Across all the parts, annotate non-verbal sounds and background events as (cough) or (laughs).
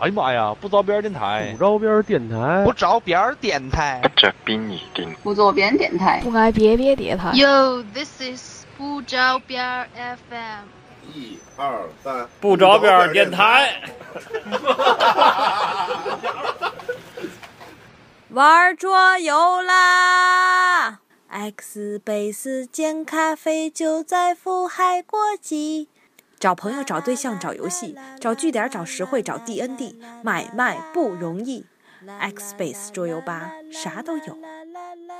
哎呀妈呀，不着边电台不，着边电台不，着边电台，不着边你定。不着边电台。不爱别别电台。Yo, this is 不着边 FM。一二三，不着边电台。(laughs) 玩桌游啦！X 贝斯煎咖啡就在福海国际。找朋友、找对象、找游戏、找据点、找实惠、找 DND，买卖不容易。X Base 桌游吧，啥都有。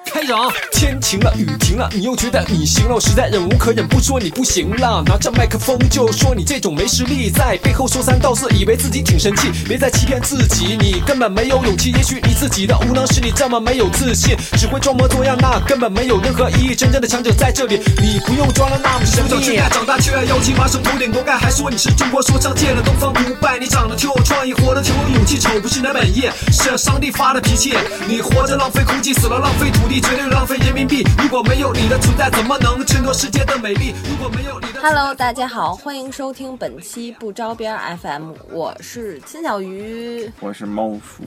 开场，天晴了，雨停了，你又觉得你行了，我实在忍无可忍，不说你不行了。拿着麦克风就说你这种没实力，在背后说三道四，以为自己挺神气，别再欺骗自己，你根本没有勇气。也许你自己的无能使你这么没有自信，只会装模作样，那根本没有任何意义。真正的强者在这里，你不用装了那么神秘。长大却要妖气，马上头顶锅盖，还说你是中国说唱界的东方不败。你长得挺有创意，活得挺有勇气，丑不是你的本意，是上帝发的脾气。你活着浪费空气，死了浪费土地，绝对浪费人民币。如果没有你的存在，怎么能衬托世界的美丽？如果没有你的 Hello，大家好，欢迎收听本期不着边 FM，我是金小鱼。我是猫叔。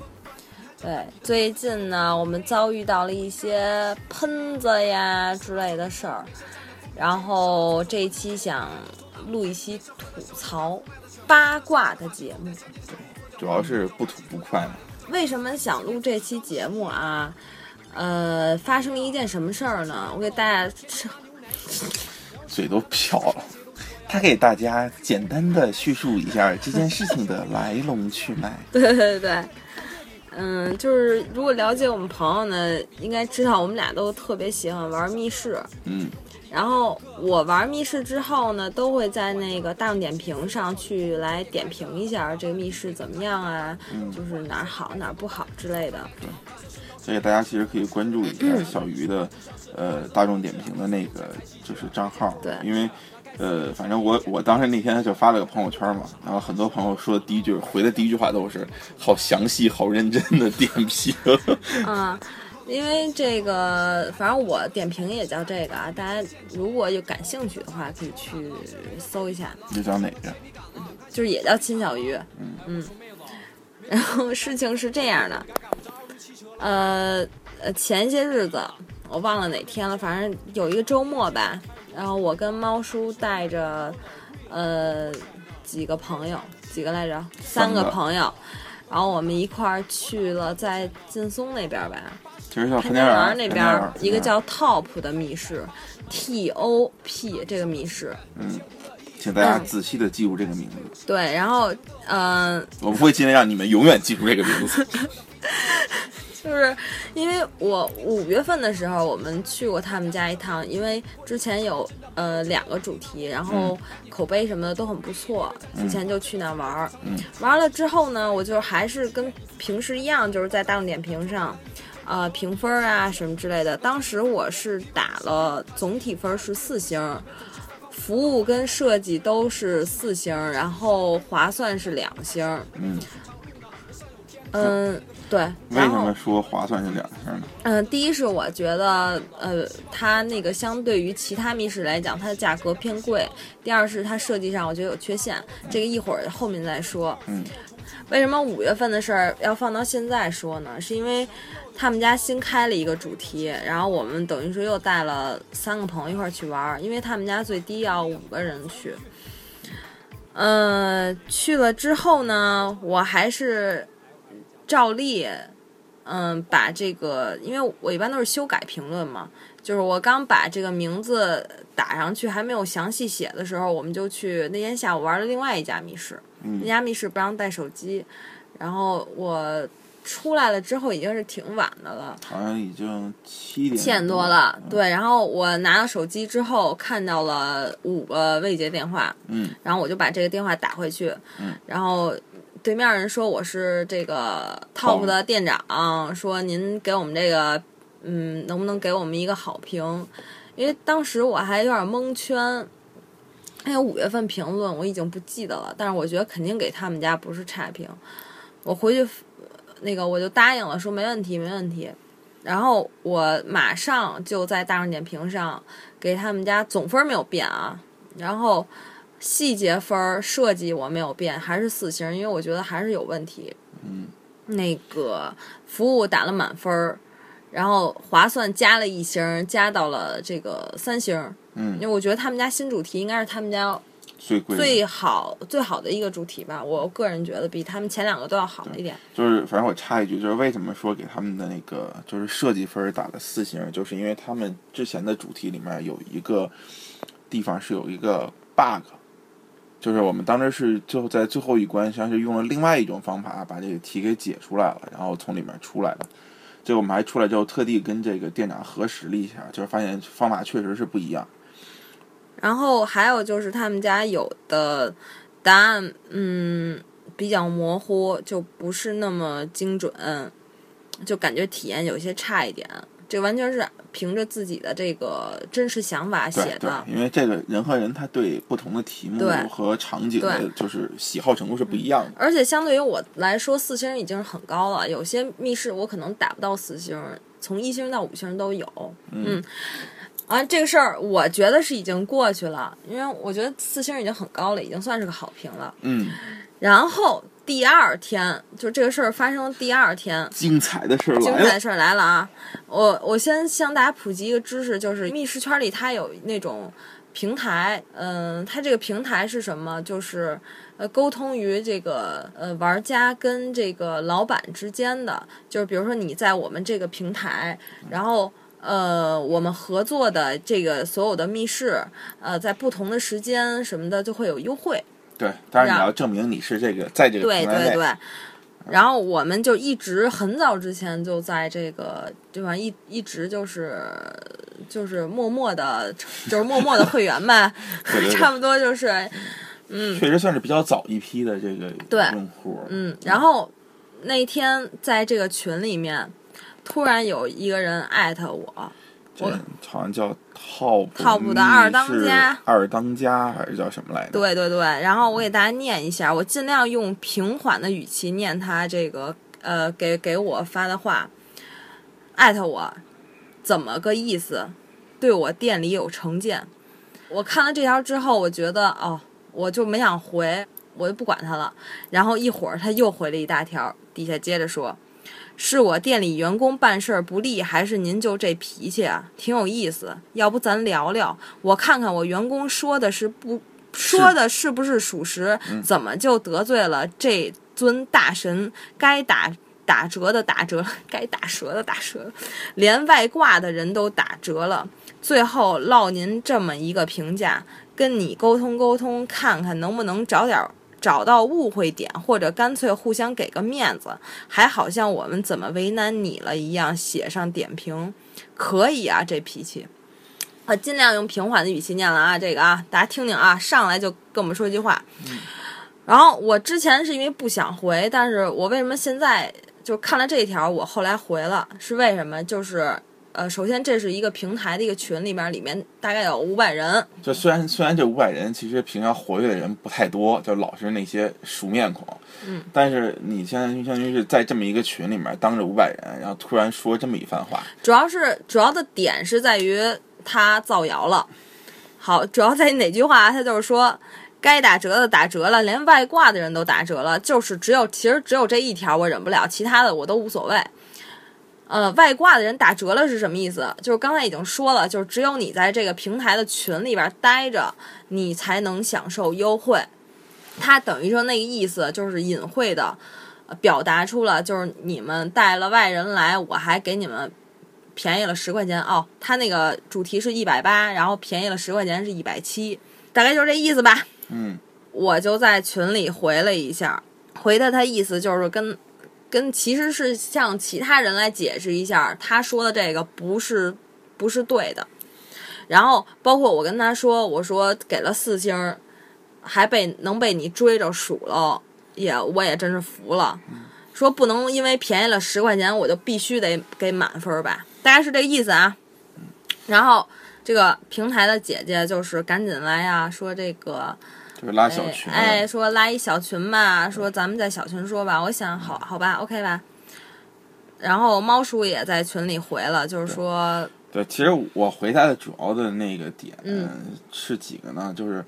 对，最近呢，我们遭遇到了一些喷子呀之类的事儿，然后这一期想录一期吐槽八卦的节目。主要是不吐不快嘛。为什么想录这期节目啊？呃，发生了一件什么事儿呢？我给大家嘴都瓢了。他给大家简单的叙述一下这件事情的来龙去脉。(laughs) 对对对，嗯，就是如果了解我们朋友呢，应该知道我们俩都特别喜欢玩密室。嗯，然后我玩密室之后呢，都会在那个大众点评上去来点评一下这个密室怎么样啊，嗯就是哪儿好哪儿不好之类的。对所以大家其实可以关注一下小鱼的，呃，大众点评的那个就是账号。对因为。呃，反正我我当时那天就发了个朋友圈嘛，然后很多朋友说的第一句回的第一句话都是好详细、好认真的点评。啊，(laughs) 因为这个，反正我点评也叫这个啊，大家如果有感兴趣的话，可以去搜一下，这叫哪个？就是也叫亲小鱼，嗯。然后事情是这样的，呃呃，前些日子我忘了哪天了，反正有一个周末吧，然后我跟猫叔带着呃几个朋友，几个来着，三三个个。朋友，然后我们一块儿去了在劲松那边吧，其实像潘家园园那边一个叫 Top 的密室，T O P 这个密室，嗯，请大家嗯仔细的记住这个名字，对，然后嗯、呃我不会尽量让你们永远记住这个名字。(laughs) 就是因为我五月份的时候我们去过他们家一趟，因为之前有呃两个主题，然后口碑什么的都很不错，之前就去那玩儿。嗯玩了之后呢，我就还是跟平时一样，就是在大众点评上。呃，评分啊什么之类的，当时我是打了总体分是四星，服务跟设计都是四星，然后划算是两星。嗯，嗯，对。为什么说划算是两星呢？嗯，第一是我觉得，呃，它那个相对于其他密室来讲，它的价格偏贵；第二是它设计上我觉得有缺陷，这个一会儿后面再说。嗯，为什么五月份的事儿要放到现在说呢？是因为他们家新开了一个主题，然后我们等于说又带了三个朋友一块儿去玩儿，因为他们家最低要五个人去。嗯、去了之后呢，我还是照例。嗯，把这个，因为我一般都是修改评论嘛，就是我刚把这个名字打上去，还没有详细写的时候，我们就去那天下午玩了另外一家密室，那家密室不让带手机，然后我出来了之后已经是挺晚的了，好像已经七点七点多了，对，然后我拿到手机之后看到了五个未接电话，嗯，然后我就把这个电话打回去，嗯，然后对面人说我是这个 Top 的店长，说您给我们这个，嗯，能不能给我们一个好评？因为当时我还有点蒙圈。还有五月份评论我已经不记得了，但是我觉得肯定给他们家不是差评。我回去那个我就答应了，说没问题，没问题。然后我马上就在大众点评上给他们家总分没有变啊，然后细节分设计我没有变，还是四星，因为我觉得还是有问题。嗯，那个服务打了满分儿，然后划算加了一星，加到了这个三星。嗯因为我觉得他们家新主题应该是他们家最贵最好最好的一个主题吧，我个人觉得比他们前两个都要好一点。就是，反正我插一句，就是为什么说给他们的那个就是设计分打了四星，就是因为他们之前的主题里面有一个地方是有一个 bug，就是我们当时是最后在最后一关，实际上是用了另外一种方法把这个题给解出来了，然后从里面出来的。这个我们还出来之后，特地跟这个店长核实了一下，就是发现方法确实是不一样。然后还有就是他们家有的答案，嗯，比较模糊，就不是那么精准，就感觉体验有些差一点。这完全是凭着自己的这个真实想法写的，，因为这个人和人他对不同的题目和场景的就是喜好程度是不一样的。而且相对于我来说，四星已经是很高了。有些密室我可能打不到四星，从一星到五星都有。嗯，啊，这个事儿我觉得是已经过去了，因为我觉得四星已经很高了，已经算是个好评了。嗯，然后第二天，就这个事儿发生的第二天，精彩的事儿来了。精彩的事儿来了啊！我我先向大家普及一个知识，就是密室圈里它有那种平台，嗯、它这个平台是什么？就是呃沟通于这个呃玩家跟这个老板之间的，就是比如说你在我们这个平台，然后。呃，我们合作的这个所有的密室，呃，在不同的时间什么的就会有优惠，对，当然你要证明你是这个在这个对。对对。然后我们就一直很早之前就在这个对吧，一一直就是就是默默的，就是默默的会员呗，(laughs) 对对对差不多就是嗯确实算是比较早一批的这个对用户。嗯。然后那天在这个群里面，突然有一个人艾特我，这好像叫 Top Top 的二当家，二当家还是叫什么来着？对对对，然后我给大家念一下，我尽量用平缓的语气念他这个呃给给我发的话，艾特我，怎么个意思？对我店里有成见。我看了这条之后，我觉得哦，我就没想回，我就不管他了。然后一会儿他又回了一大条，底下接着说。是我店里员工办事儿不利，还是您就这脾气啊？挺有意思，要不咱聊聊，我看看我员工说的是不说的是不是属实？怎么就得罪了这尊大神？该打打折的打折，该打折的打折，连外挂的人都打折了。最后落您这么一个评价，跟你沟通沟通，看看能不能找点儿找到误会点，或者干脆互相给个面子，还好像我们怎么为难你了一样，写上点评，可以啊，这脾气。我尽量用平缓的语气念了啊，这个啊，大家听听啊，上来就跟我们说一句话。然后我之前是因为不想回，但是我为什么现在就看了这一条，我后来回了，是为什么？就是呃，首先这是一个平台的一个群里面，里面大概有五百人，就虽然虽然这五百人其实平常活跃的人不太多，就老是那些熟面孔，嗯，但是你现在相当于是在这么一个群里面当着五百人，然后突然说这么一番话，主要是主要的点是在于他造谣了。好，主要在于哪句话？他就是说，该打折的打折了，连外挂的人都打折了，就是只有其实只有这一条我忍不了，其他的我都无所谓。呃，外挂的人打折了是什么意思？就是刚才已经说了，就是只有你在这个平台的群里边待着，你才能享受优惠。他等于说那个意思就是隐晦的呃表达出了，就是你们带了外人来，我还给你们便宜了十块钱哦。他那个主题是一百八，然后便宜了十块钱是一百七，大概就是这意思吧。嗯，我就在群里回了一下，回的他意思就是跟跟其实是向其他人来解释一下，他说的这个不是不是对的。然后包括我跟他说，我说给了四星，还被能被你追着数了，也我也真是服了。说不能因为便宜了十块钱，我就必须得给满分吧，大概是这个意思啊。然后这个平台的姐姐就是赶紧来呀、说这个就是拉小群，哎，哎说拉一小群吧，说咱们在小群说吧。我想好好吧，OK 吧。然后猫叔也在群里回了，就是说，对，其实我回他的主要的那个点嗯是几个呢？就是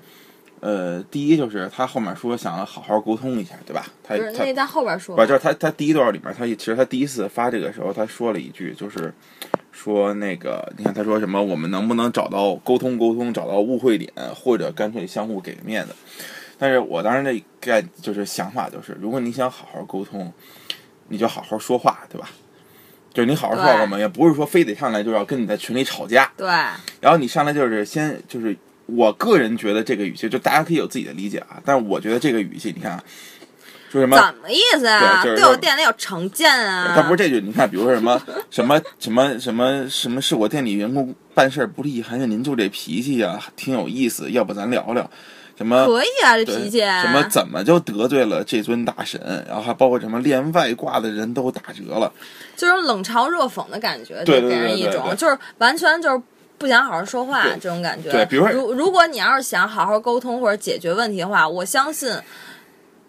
呃，第一就是他后面说想要好好沟通一下，对吧？他他那在后边说不，就是他他第一段里面，他其实他第一次发这个时候，他说了一句，就是说那个，你看他说什么，我们能不能找到沟通沟通，找到误会点，或者干脆相互给个面子。但是我当时的概就是想法就是，如果你想好好沟通，你就好好说话，对吧？就是你好好说话，对我们也不是说非得上来就要跟你在群里吵架，对，然后你上来就是先就是，我个人觉得这个语气，就大家可以有自己的理解啊，但是我觉得这个语气，你看啊，说什么？怎么意思啊？对我店里有成见啊？他不是这句，你看，比如说什么什么什么什么什么，是我店里员工办事儿不利，还是您就这脾气呀、挺有意思，要不咱聊聊？什么可以啊，这脾气。什么怎么就得罪了这尊大神？然后还包括什么连外挂的人都打折了，就是冷嘲热讽的感觉，就给人一种就是完全就是不想好好说话这种感觉。对比如说如如果你要是想好好沟通或者解决问题的话，我相信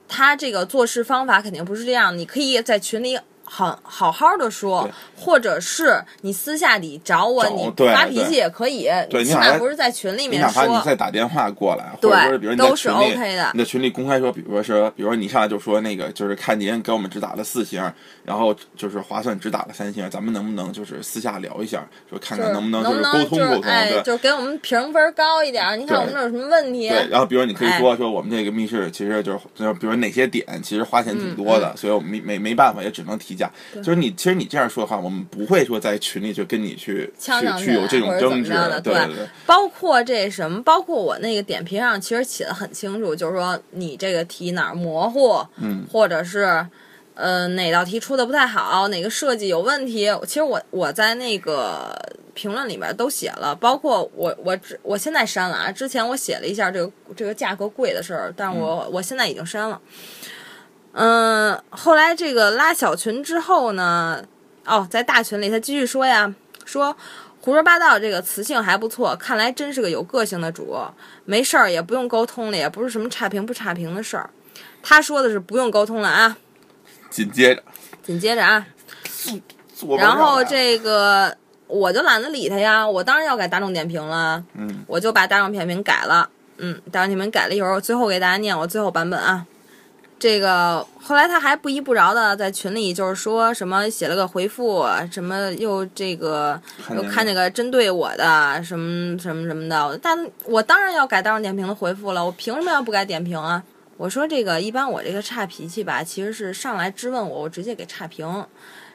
他这个做事方法肯定不是这样。你可以在群里好好好的说，或者是你私下里找我，你发脾气也可以，对你哪怕码不是在群里面你哪怕你说。再打电话过来，或对者说是比如你在都是群里，OK 的你在群里公开说，比如说是，比如说你上来就说那个，就是看您给我们只打了四星，然后就是划算只打了三星，咱们能不能就是私下聊一下，说看看能不能就是沟通沟通。就是给我们评分高一点。你看我们这有什么问题？对，然后比如你可以哎说说我们这个密室其实就是，就是比如哪些点其实花钱挺多嗯的，所以我们没没没办法，也只能提价。就是你其实你这样说的话，我们不会说在群里就跟你去去去去有这种争执的，对对对。包括这什么，包括我那个点评上其实写的很清楚，就是说你这个题哪儿模糊，嗯，或者是呃哪道题出的不太好，哪个设计有问题。其实我我在那个评论里面都写了，包括我我之我现在删了啊，之前我写了一下这个这个价格贵的事儿，但是我、我现在已经删了。嗯，后来这个拉小群之后呢，哦，在大群里他继续说呀，说胡说八道这个词性还不错，看来真是个有个性的主。没事儿也不用沟通了，也不是什么差评不差评的事儿。他说的是不用沟通了啊。紧接着，紧接着啊，然后这个我就懒得理他呀，我当然要改大众点评了，嗯，我就把大众点评改了，嗯，大众点评改了一会儿，我最后给大家念我最后版本啊。这个后来他还不依不饶的在群里就是说什么写了个回复，什么又这个又看见个针对我的什么什么什么的，但我当然要改大众点评的回复了，我凭什么要不改点评啊？我说这个一般我这个差脾气吧，其实是上来质问我，我直接给差评，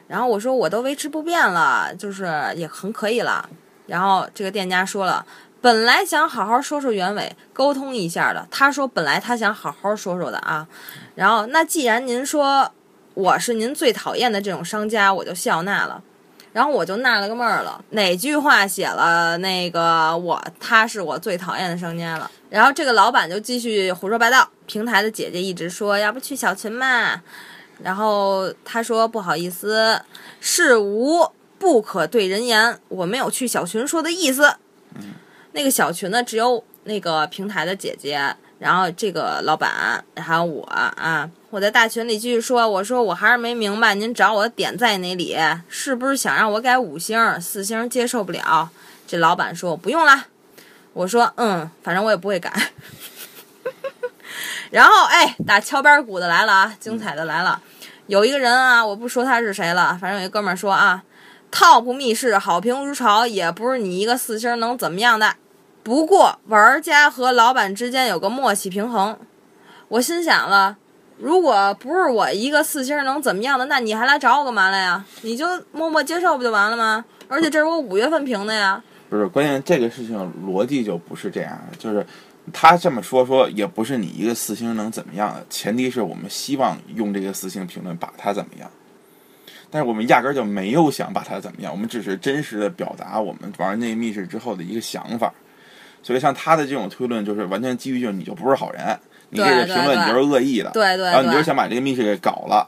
然后我说我都维持不变了，就是也很可以了。然后这个店家说了，本来想好好说说原委，沟通一下的。他说本来他想好好说说的啊。然后那既然您说我是您最讨厌的这种商家，我就笑纳了。然后我就纳了个闷儿了，哪句话写了那个我他是我最讨厌的商家了？然后这个老板就继续胡说八道。平台的姐姐一直说要不去小群嘛，然后他说不好意思，事无不可对人言，我没有去小群说的意思。那个小群呢，只有那个平台的姐姐，然后这个老板，还有我啊。我在大群里继续说，我说我还是没明白，您找我的点在哪里？是不是想让我改五星、四星接受不了？这老板说不用啦。我说嗯，反正我也不会改。(laughs) 然后哎，打敲边鼓的来了啊，精彩的来了。有一个人啊，我不说他是谁了，反正有一哥们儿说啊，Top 密室好评如潮，也不是你一个四星能怎么样的。不过玩家和老板之间有个默契平衡。我心想了，如果不是我一个四星能怎么样的，那你还来找我干嘛来呀？你就默默接受不就完了吗？而且这是我五月份评的呀。不是关键，这个事情逻辑就不是这样，就是他这么说说，也不是你一个四星能怎么样的，前提是我们希望用这个四星评论把他怎么样，但是我们压根儿就没有想把他怎么样，我们只是真实的表达我们玩那密室之后的一个想法。所以像他的这种推论，就是完全基于就是你就不是好人，你这个评论你就是恶意的，对对然后你就是，想把这个密室给搞了。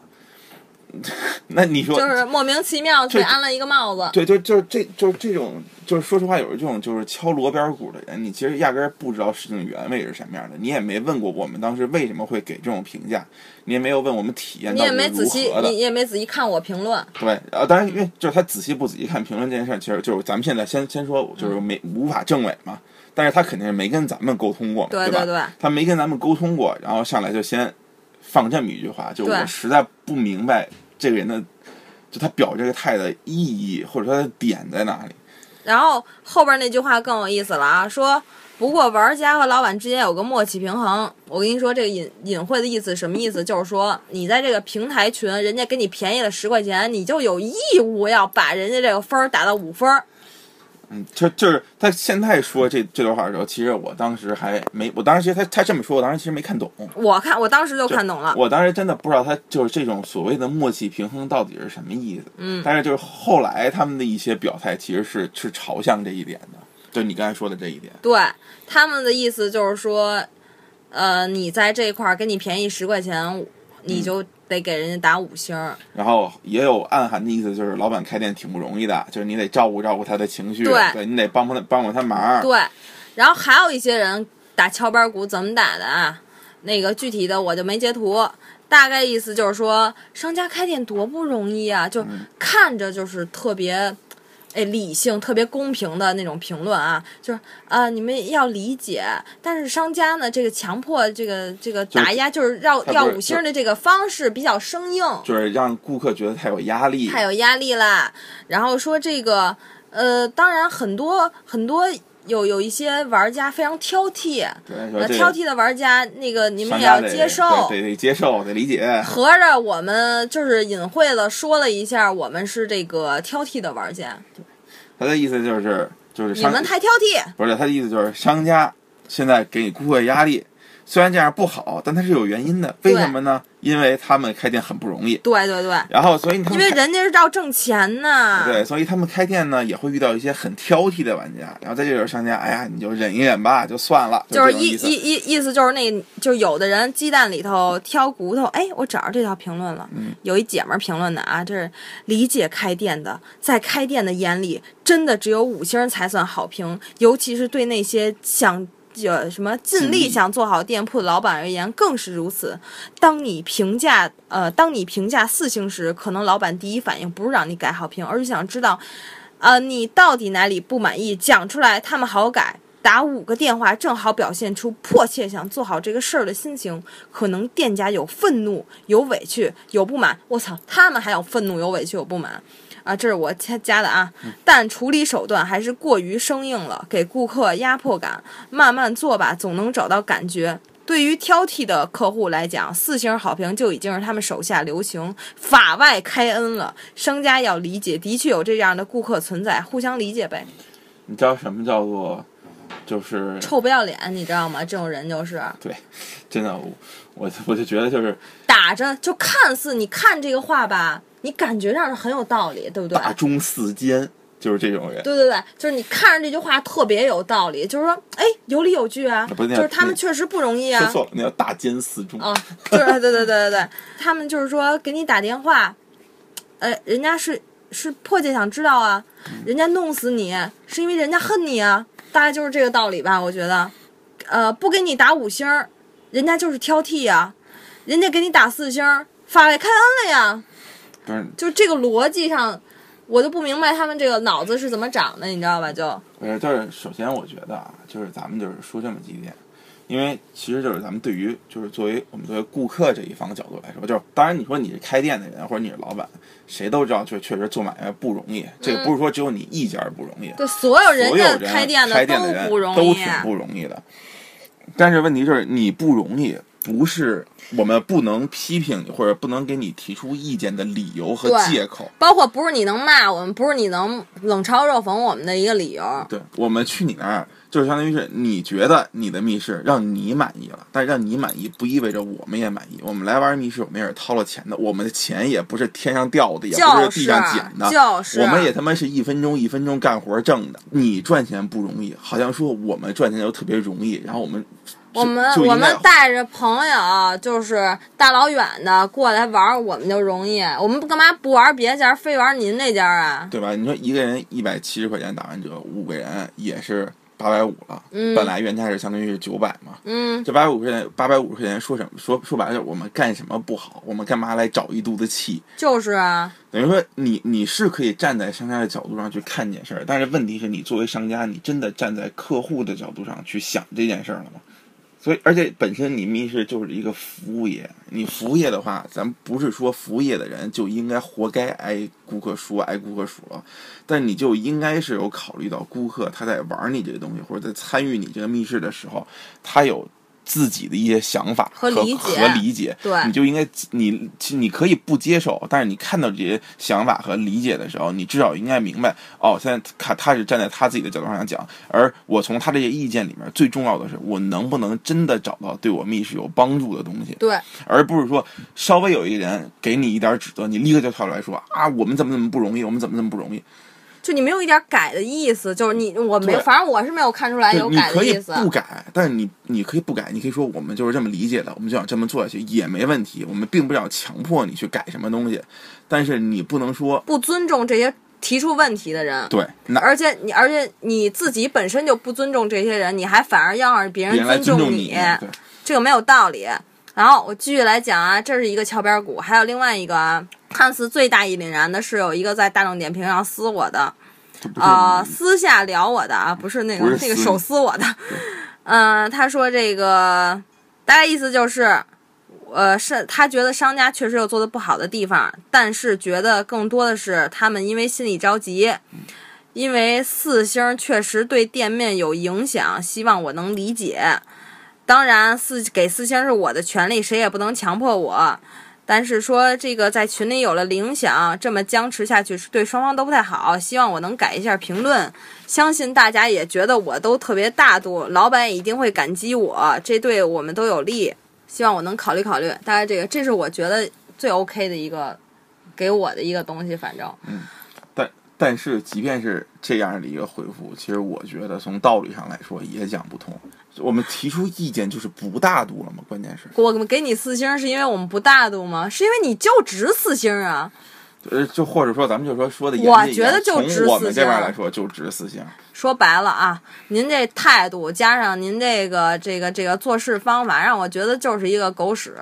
(laughs) 那你说就是莫名其妙这被安了一个帽子。对，就就是这就是这种，就是说实话，有这种就是敲锣边鼓的人，你其实压根儿不知道事情原委是什么样的，你也没问过我们当时为什么会给这种评价，你也没有问我们体验你也到底是如没仔细，何的你。也没仔细看我评论。对，呃，当然，因为就是他仔细不仔细看评论这件事儿，其实就是咱们现在先先说，就是没无法证伪嘛。但是他肯定是没跟咱们沟通过嘛，吧？对对对他没跟咱们沟通过，然后上来就先放这么一句话，就对我实在不明白这个人的，就他表这个态的意义或者说他的点在哪里。然后后边那句话更有意思了啊，说不过玩家和老板之间有个默契平衡。我跟你说，这个隐隐晦的意思什么意思？就是说你在这个平台群，人家给你便宜了十块钱，你就有义务要把人家这个分儿打到五分儿。嗯，就就是他现在说这这段话的时候，其实我当时还没，我当时其实他他这么说，我当时其实没看懂。我看我当时就看懂了，我当时真的不知道他就是这种所谓的默契平衡到底是什么意思。嗯但是就是后来他们的一些表态，其实是是朝向这一点的，就你刚才说的这一点。对他们的意思就是说，呃，你在这块儿给你便宜十块钱，你就得给人家打五星儿。然后也有暗含的意思，就是老板开店挺不容易的，就是你得照顾照顾他的情绪，对你得帮帮他帮帮他忙。对，然后还有一些人打敲边鼓怎么打的啊？那个具体的我就没截图，大概意思就是说，商家开店多不容易啊，就看着就是特别。哎，理性、特别公平的那种评论啊，就是啊、你们要理解，但是商家呢，这个强迫这个这个打压，就是要他不是要五星的这个方式比较生硬，就是让顾客觉得太有压力。太有压力啦。然后说这个，呃，当然很多很多有有一些玩家非常挑剔，对，挑剔的玩家，那个你们也要接受。对，得得接受，得理解。合着我们就是隐晦的说了一下，我们是这个挑剔的玩家，他的意思就是就是你们太挑剔。不是他的意思就是商家现在给你顾客压力，虽然这样不好，但它是有原因的。为什么呢？因为他们开店很不容易，对对对，然后所以他因为人家是要挣钱呢。对，所以他们开店呢也会遇到一些很挑剔的玩家，然后在这种商家，哎呀，你就忍一忍吧，就算了，就是意意。意意意思就是那，就有的人鸡蛋里头挑骨头。哎，我找着这条评论了，嗯有一姐们儿评论的啊，这是理解开店的，在开店的眼里，真的只有五星才算好评，尤其是对那些想。呃，什么尽力想做好店铺的老板而言，更是如此。当你评价呃，当你评价四星时，可能老板第一反应不是让你改好评，而是想知道，呃，你到底哪里不满意，讲出来，他们好改。打五个电话，正好表现出迫切想做好这个事儿的心情。可能店家有愤怒、有委屈、有不满。我操，他们还有愤怒、有委屈、有不满啊！这是我加加的啊，但处理手段还是过于生硬了，给顾客压迫感。慢慢做吧，总能找到感觉。对于挑剔的客户来讲，四星好评就已经是他们手下留情，法外开恩了。商家要理解，的确有这样的顾客存在，互相理解呗。你知道什么叫做就是臭不要脸，你知道吗？这种人就是对，真的，我我我就觉得就是打着，就看似你看这个话吧，你感觉上是很有道理，对不对？大中四奸，就是这种人。对对对，就是你看着这句话特别有道理，就是说，哎，有理有据啊，不是就是他们确实不容易啊。说错了，那叫大奸四中。啊，就是对对对对对，(laughs) 他们就是说给你打电话，呃，人家是是迫切想知道啊，人家弄死你是因为人家恨你啊，大概就是这个道理吧，我觉得，呃，不给你打五星儿，人家就是挑剔呀、人家给你打四星儿，法外开恩了呀，不是，就这个逻辑上，我就不明白他们这个脑子是怎么长的，你知道吧？就呃，就是首先我觉得啊，就是咱们就是说这么几点，因为其实就是咱们对于就是作为我们作为顾客这一方角度来说，就是当然你说你是开店的人或者你是老板，谁都知道，就确实做买卖不容易，这个不是说只有你一家不容易，对所有人家所有人开店的人都不容易，都挺不容易的。但是问题就是你不容易，不是我们不能批评你或者不能给你提出意见的理由和借口。包括不是你能骂我们，不是你能冷嘲热讽我们的一个理由。对我们去你那儿，就是相当于是你觉得你的密室让你满意了，但是让你满意不意味着我们也满意。我们来玩密室，我们也是掏了钱的，我们的钱也不是天上掉的，也不是地上捡的，就是我们也他妈是一分钟一分钟干活挣的。你赚钱不容易，好像说我们赚钱就特别容易，然后我们就我们我们带着朋友，就是大老远的过来玩儿，我们就容易。我们干嘛不玩别家，非玩您那家啊？对吧？你说一个人一百七十块钱打完折，五个人也是八百五了，嗯本来原价是相当于是九百嘛，嗯，这八百五十块钱，八百五十块钱说什么？说说白了，我们干什么不好？我们干嘛来找一肚子气？就是啊，等于说你你是可以站在商家的角度上去看这件事儿，但是问题是你作为商家，你真的站在客户的角度上去想这件事儿了吗？所以，而且本身你密室就是一个服务业，你服务业的话，咱不是说服务业的人就应该活该挨顾客说挨顾客数，但你就应该是有考虑到顾客他在玩你这个东西，或者在参与你这个密室的时候，他有自己的一些想法和和理解和理解，对你就应该你其你可以不接受，但是你看到这些想法和理解的时候，你至少应该明白哦，现在他他是站在他自己的角度上讲，而我从他这些意见里面，最重要的是我能不能真的找到对我密室有帮助的东西，对，而不是说稍微有一个人给你一点指责，你立刻就跳出来说啊，我们怎么怎么不容易，我们怎么怎么不容易。就你没有一点改的意思，就是你我没反正我是没有看出来，有改的意思。不改，但是你你可以不改，你可以说我们就是这么理解的，我们就想这么做下去也没问题。我们并不想强迫你去改什么东西，但是你不能说不尊重这些提出问题的人，对，那而且你而且你自己本身就不尊重这些人，你还反而要让别别人来尊你，重你，这个没有道理。然后我继续来讲啊，这是一个翘边股，还有另外一个啊，看似最大义凛然的是有一个在大众点评上撕我的，啊、私下聊我的啊，不是那个是那个手撕我的。嗯、(laughs) 他说这个大概意思就是，呃，是他觉得商家确实有做的不好的地方，但是觉得更多的是他们因为心里着急，因为四星确实对店面有影响，希望我能理解。当然，四给四星是我的权利，谁也不能强迫我。但是说这个在群里有了铃响，这么僵持下去对双方都不太好。希望我能改一下评论，相信大家也觉得我都特别大度，老板也一定会感激我，这对我们都有利。希望我能考虑考虑。大概这个，这是我觉得最 OK 的一个给我的一个东西，反正嗯但但是即便是这样的一个回复，其实我觉得从道理上来说也讲不通。我们提出意见就是不大度了吗？关键是，我们给你四星是因为我们不大度吗？是因为你就值四星啊。呃，就或者说咱们就说说的严我觉得就我们这边来说就值四星。说白了啊，您这态度加上您这个这个这个做事方法，让我觉得就是一个狗屎，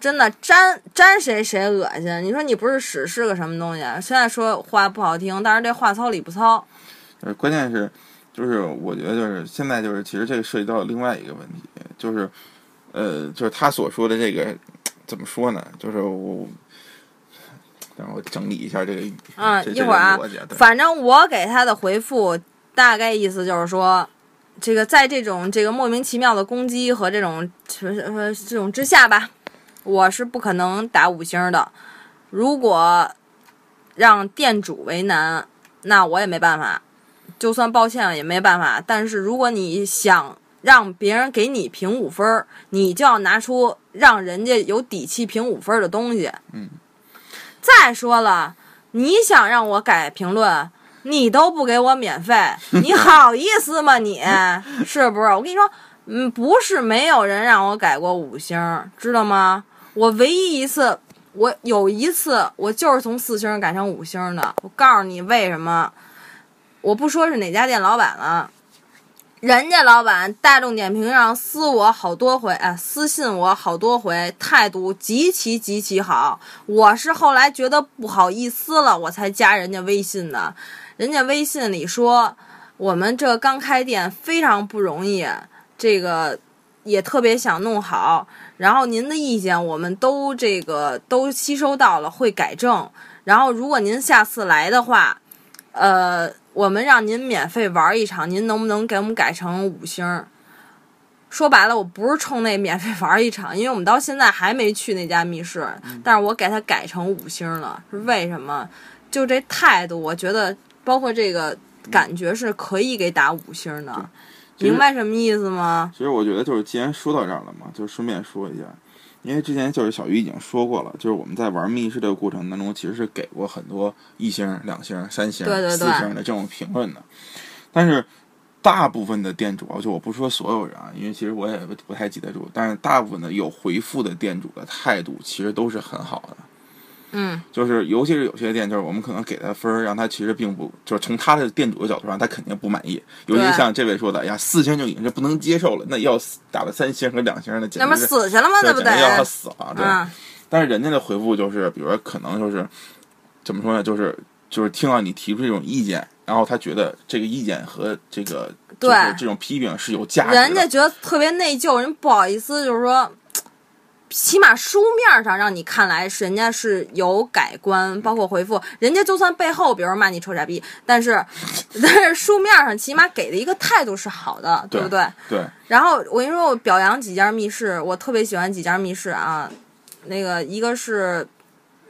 真的沾沾谁谁恶心。你说你不是屎是个什么东西？啊现在说话不好听，但是这话糙理不糙。呃，关键是，就是我觉得就是现在就是其实这个涉及到另外一个问题，就是，呃，就是他所说的这个怎么说呢？就是我，让我整理一下这个语，嗯这一会儿啊反正我给他的回复大概意思就是说，这个在这种这个莫名其妙的攻击和这种呃这种之下吧，我是不可能打五星的。如果让店主为难，那我也没办法，就算抱歉了也没办法。但是如果你想让别人给你评五分儿，你就要拿出让人家有底气评五分儿的东西。嗯。再说了，你想让我改评论，你都不给我免费，(laughs) 你好意思吗你？是不是？我跟你说，嗯，不是没有人让我改过五星，知道吗？我唯一一次，我有一次，我就是从四星改成五星的。我告诉你为什么，我不说是哪家店老板了。人家老板大众点评上私我好多回，哎，私信我好多回，态度极其极其好。我是后来觉得不好意思了，我才加人家微信的。人家微信里说，我们这刚开店非常不容易，这个也特别想弄好。然后您的意见我们都这个都吸收到了，会改正。然后如果您下次来的话，呃，我们让您免费玩一场，您能不能给我们改成五星？说白了，我不是冲那免费玩一场，因为我们到现在还没去那家密室，但是我给它改成五星了，是为什么？就这态度，我觉得包括这个感觉是可以给打五星的，明白什么意思吗？其实我觉得就是，既然说到这儿了嘛，就顺便说一下，因为之前就是小鱼已经说过了，就是我们在玩密室这个过程当中，其实是给过很多一星、两星、三星、对对对四星的这种评论的，但是大部分的店主啊，就我不说所有人啊，因为其实我也不不太记得住，但是大部分的有回复的店主的态度其实都是很好的。嗯就是尤其是有些店，就是我们可能给他分儿，让他其实并不，就是从他的店主的角度上，他肯定不满意。尤其像这位说的，哎呀，四星就已经是不能接受了，那要打了三星和两星那不直是死去了吗？对那不得简直要他死了。对，嗯但是人家的回复就是，比如说可能就是怎么说呢，就是就是听到你提出这种意见，然后他觉得这个意见和这个对这种批评是有价值的。人家觉得特别内疚，人不好意思，就是说，起码书面上让你看来是人家是有改观，包括回复，人家就算背后比如说骂你臭傻逼，但是 (laughs) 但是书面上起码给的一个态度是好的，对不对？对，然后我跟你说，我表扬几家密室，我特别喜欢几家密室啊。那个一个是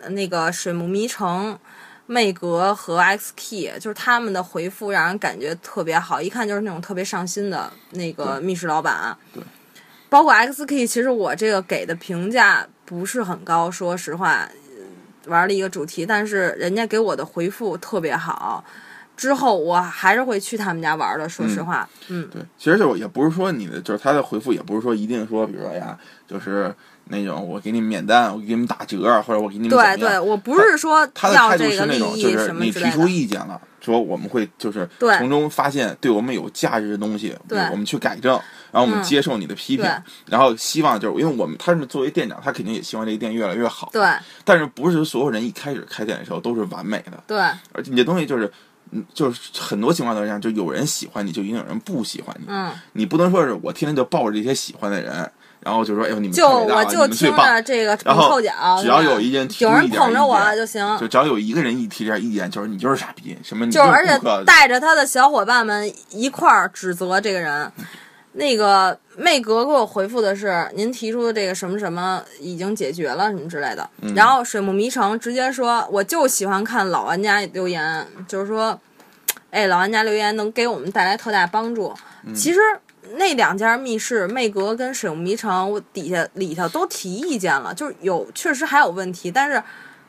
呃那个水木迷城、魅格和 X Key，就是他们的回复让人感觉特别好，一看就是那种特别上心的那个密室老板。对，包括 X Key，其实我这个给的评价不是很高，说实话，呃玩了一个主题，但是人家给我的回复特别好。之后我还是会去他们家玩的，说实话，嗯对，其实就也不是说你的，就是他的回复也不是说一定说，比如说哎呀，就是那种我给你免单，我给你们打折，或者我给你们对对，我不是说他的态度是那种就是你提出。意见了，说我们会就是从中发现对我们有价值的东西，对我们去改正，然后我们嗯接受你的批评对，然后希望就是因为我们他是作为店长，他肯定也希望这个店越来越好，对但是不是所有人一开始开店的时候都是完美的，对而且你这东西就是。嗯，就是很多情况都是这样，就有人喜欢你，就一定有人不喜欢你。嗯，你不能说是我天天就抱着这些喜欢的人，然后就说哎呦你们就我就听。着这个臭脚，只要有一人捧着我就行，就只要有一个人一提点意见，就是你就是傻逼，什么你就是而且带着他的小伙伴们一块儿指责这个人。那个魅格给我回复的是，您提出的这个什么什么已经解决了什么之类的。嗯然后水木迷城直接说，我就喜欢看老玩家留言，就是说，哎，老玩家留言能给我们带来特大帮助。嗯其实那两家密室，魅格跟水木迷城，我底下里头都提意见了，就是有确实还有问题，但是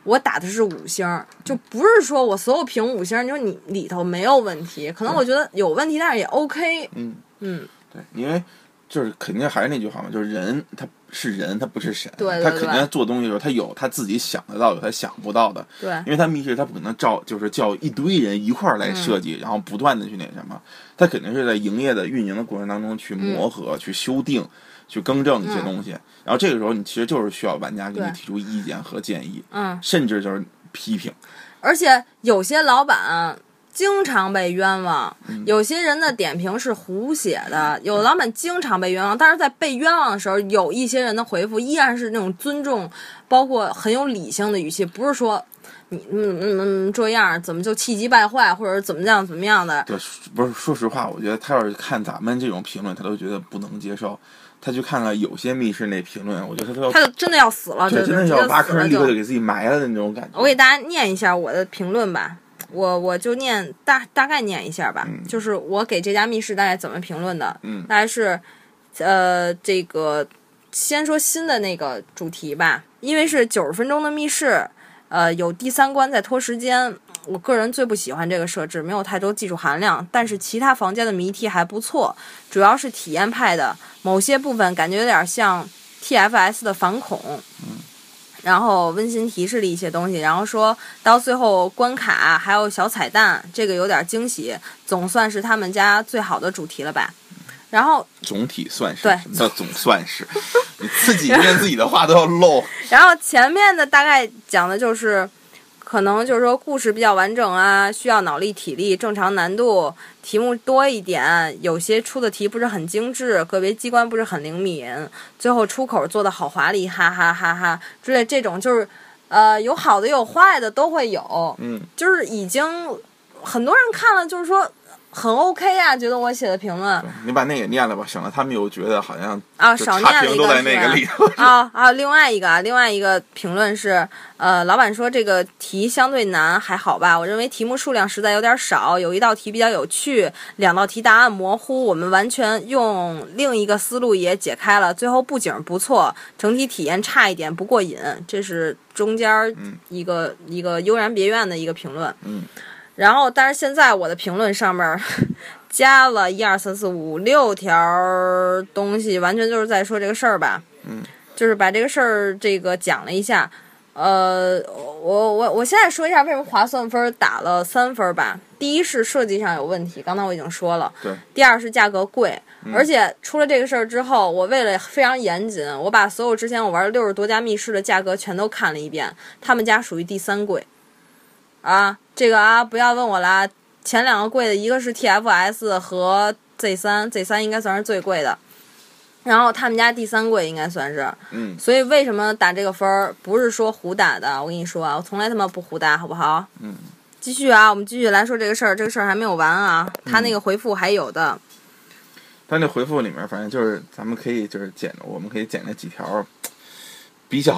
我打的是五星，就不是说我所有评五星儿，你说你里头没有问题，可能我觉得有问题，但是也 OK。嗯嗯，对，因为就是肯定还是那句话嘛，就是人他是人，他不是神，对对他肯定在做东西的时候，他有他自己想得到，有他想不到的。对因为他密室，他不可能照就是叫一堆人一块儿来设嗯计，然后不断的去那什么，他肯定是在营业的运营的过程当中去磨合、去修订、去更正一些东西。然后这个时候，你其实就是需要玩家给你提出意见和建议，嗯，甚至就是批评。而且有些老板经常被冤枉，嗯有些人的点评是胡写的，有的老板经常被冤枉，但是在被冤枉的时候，有一些人的回复依然是那种尊重，包括很有理性的语气，不是说。你嗯嗯嗯这样怎么就气急败坏，或者怎么样怎么样的？对，不是说实话，我觉得他要是看咱们这种评论，他都觉得不能接受。他去看看有些密室那评论，我觉得他都要他就真的要死了，真的要挖坑，立刻就给自己埋了的那种感觉。我给大家念一下我的评论吧，我我就念大大概念一下吧，嗯就是我给这家密室大概怎么评论的，嗯大概是，呃，这个先说新的那个主题吧，因为是九十分钟的密室，呃，有第三关在拖时间。我个人最不喜欢这个设置，没有太多技术含量，但是其他房间的谜题还不错，主要是体验派的，某些部分感觉有点像 TFS 的反恐，然后温馨提示了一些东西，然后说到最后关卡还有小彩蛋，这个有点惊喜，总算是他们家最好的主题了吧。然后，总体算是，对什么叫总算是？(laughs) 你自己连自己的话都要漏。(laughs) 然后前面的大概讲的就是，可能就是说故事比较完整啊，需要脑力、体力，正常难度，题目多一点，有些出的题不是很精致，个别机关不是很灵敏，最后出口做的好华丽，哈哈哈哈。之类这种就是，呃，有好的有坏的都会有，嗯，就是已经很多人看了，就是说很 OK 啊，觉得我写的评论你把那个念了吧，省得他们又觉得好像啊，少念了一差评都在那个里头。啊啊！另外一个啊，另外一个评论是，呃，老板说这个题相对难，还好吧？我认为题目数量实在有点少，有一道题比较有趣，两道题答案模糊，我们完全用另一个思路也解开了。最后布景不错，整体体验差一点，不过瘾。这是中间儿一个、一个悠然别院的一个评论。嗯。然后，但是现在我的评论上面 (laughs) 加了一二三四五六条东西，完全就是在说这个事儿吧。嗯，就是把这个事儿这个讲了一下。呃，我我我现在说一下为什么划算分打了三分吧。第一是设计上有问题，刚才我已经说了。对。第二是价格贵，而且出了这个事儿之后，我为了非常严谨，我把所有之前我玩六十多家密室的价格全都看了一遍，他们家属于第三贵。啊，这个啊，不要问我啦。前两个贵的，一个是 TFS 和 Z 三，Z 三应该算是最贵的。然后他们家第三贵应该算是，嗯所以为什么打这个分儿？不是说胡打的，我跟你说啊，我从来他妈不胡打，好不好？嗯。继续啊，我们继续来说这个事儿，这个事儿还没有完啊，他那个回复还有的。他那回复里面，反正就是咱们可以就是剪，我们可以剪那几条比较，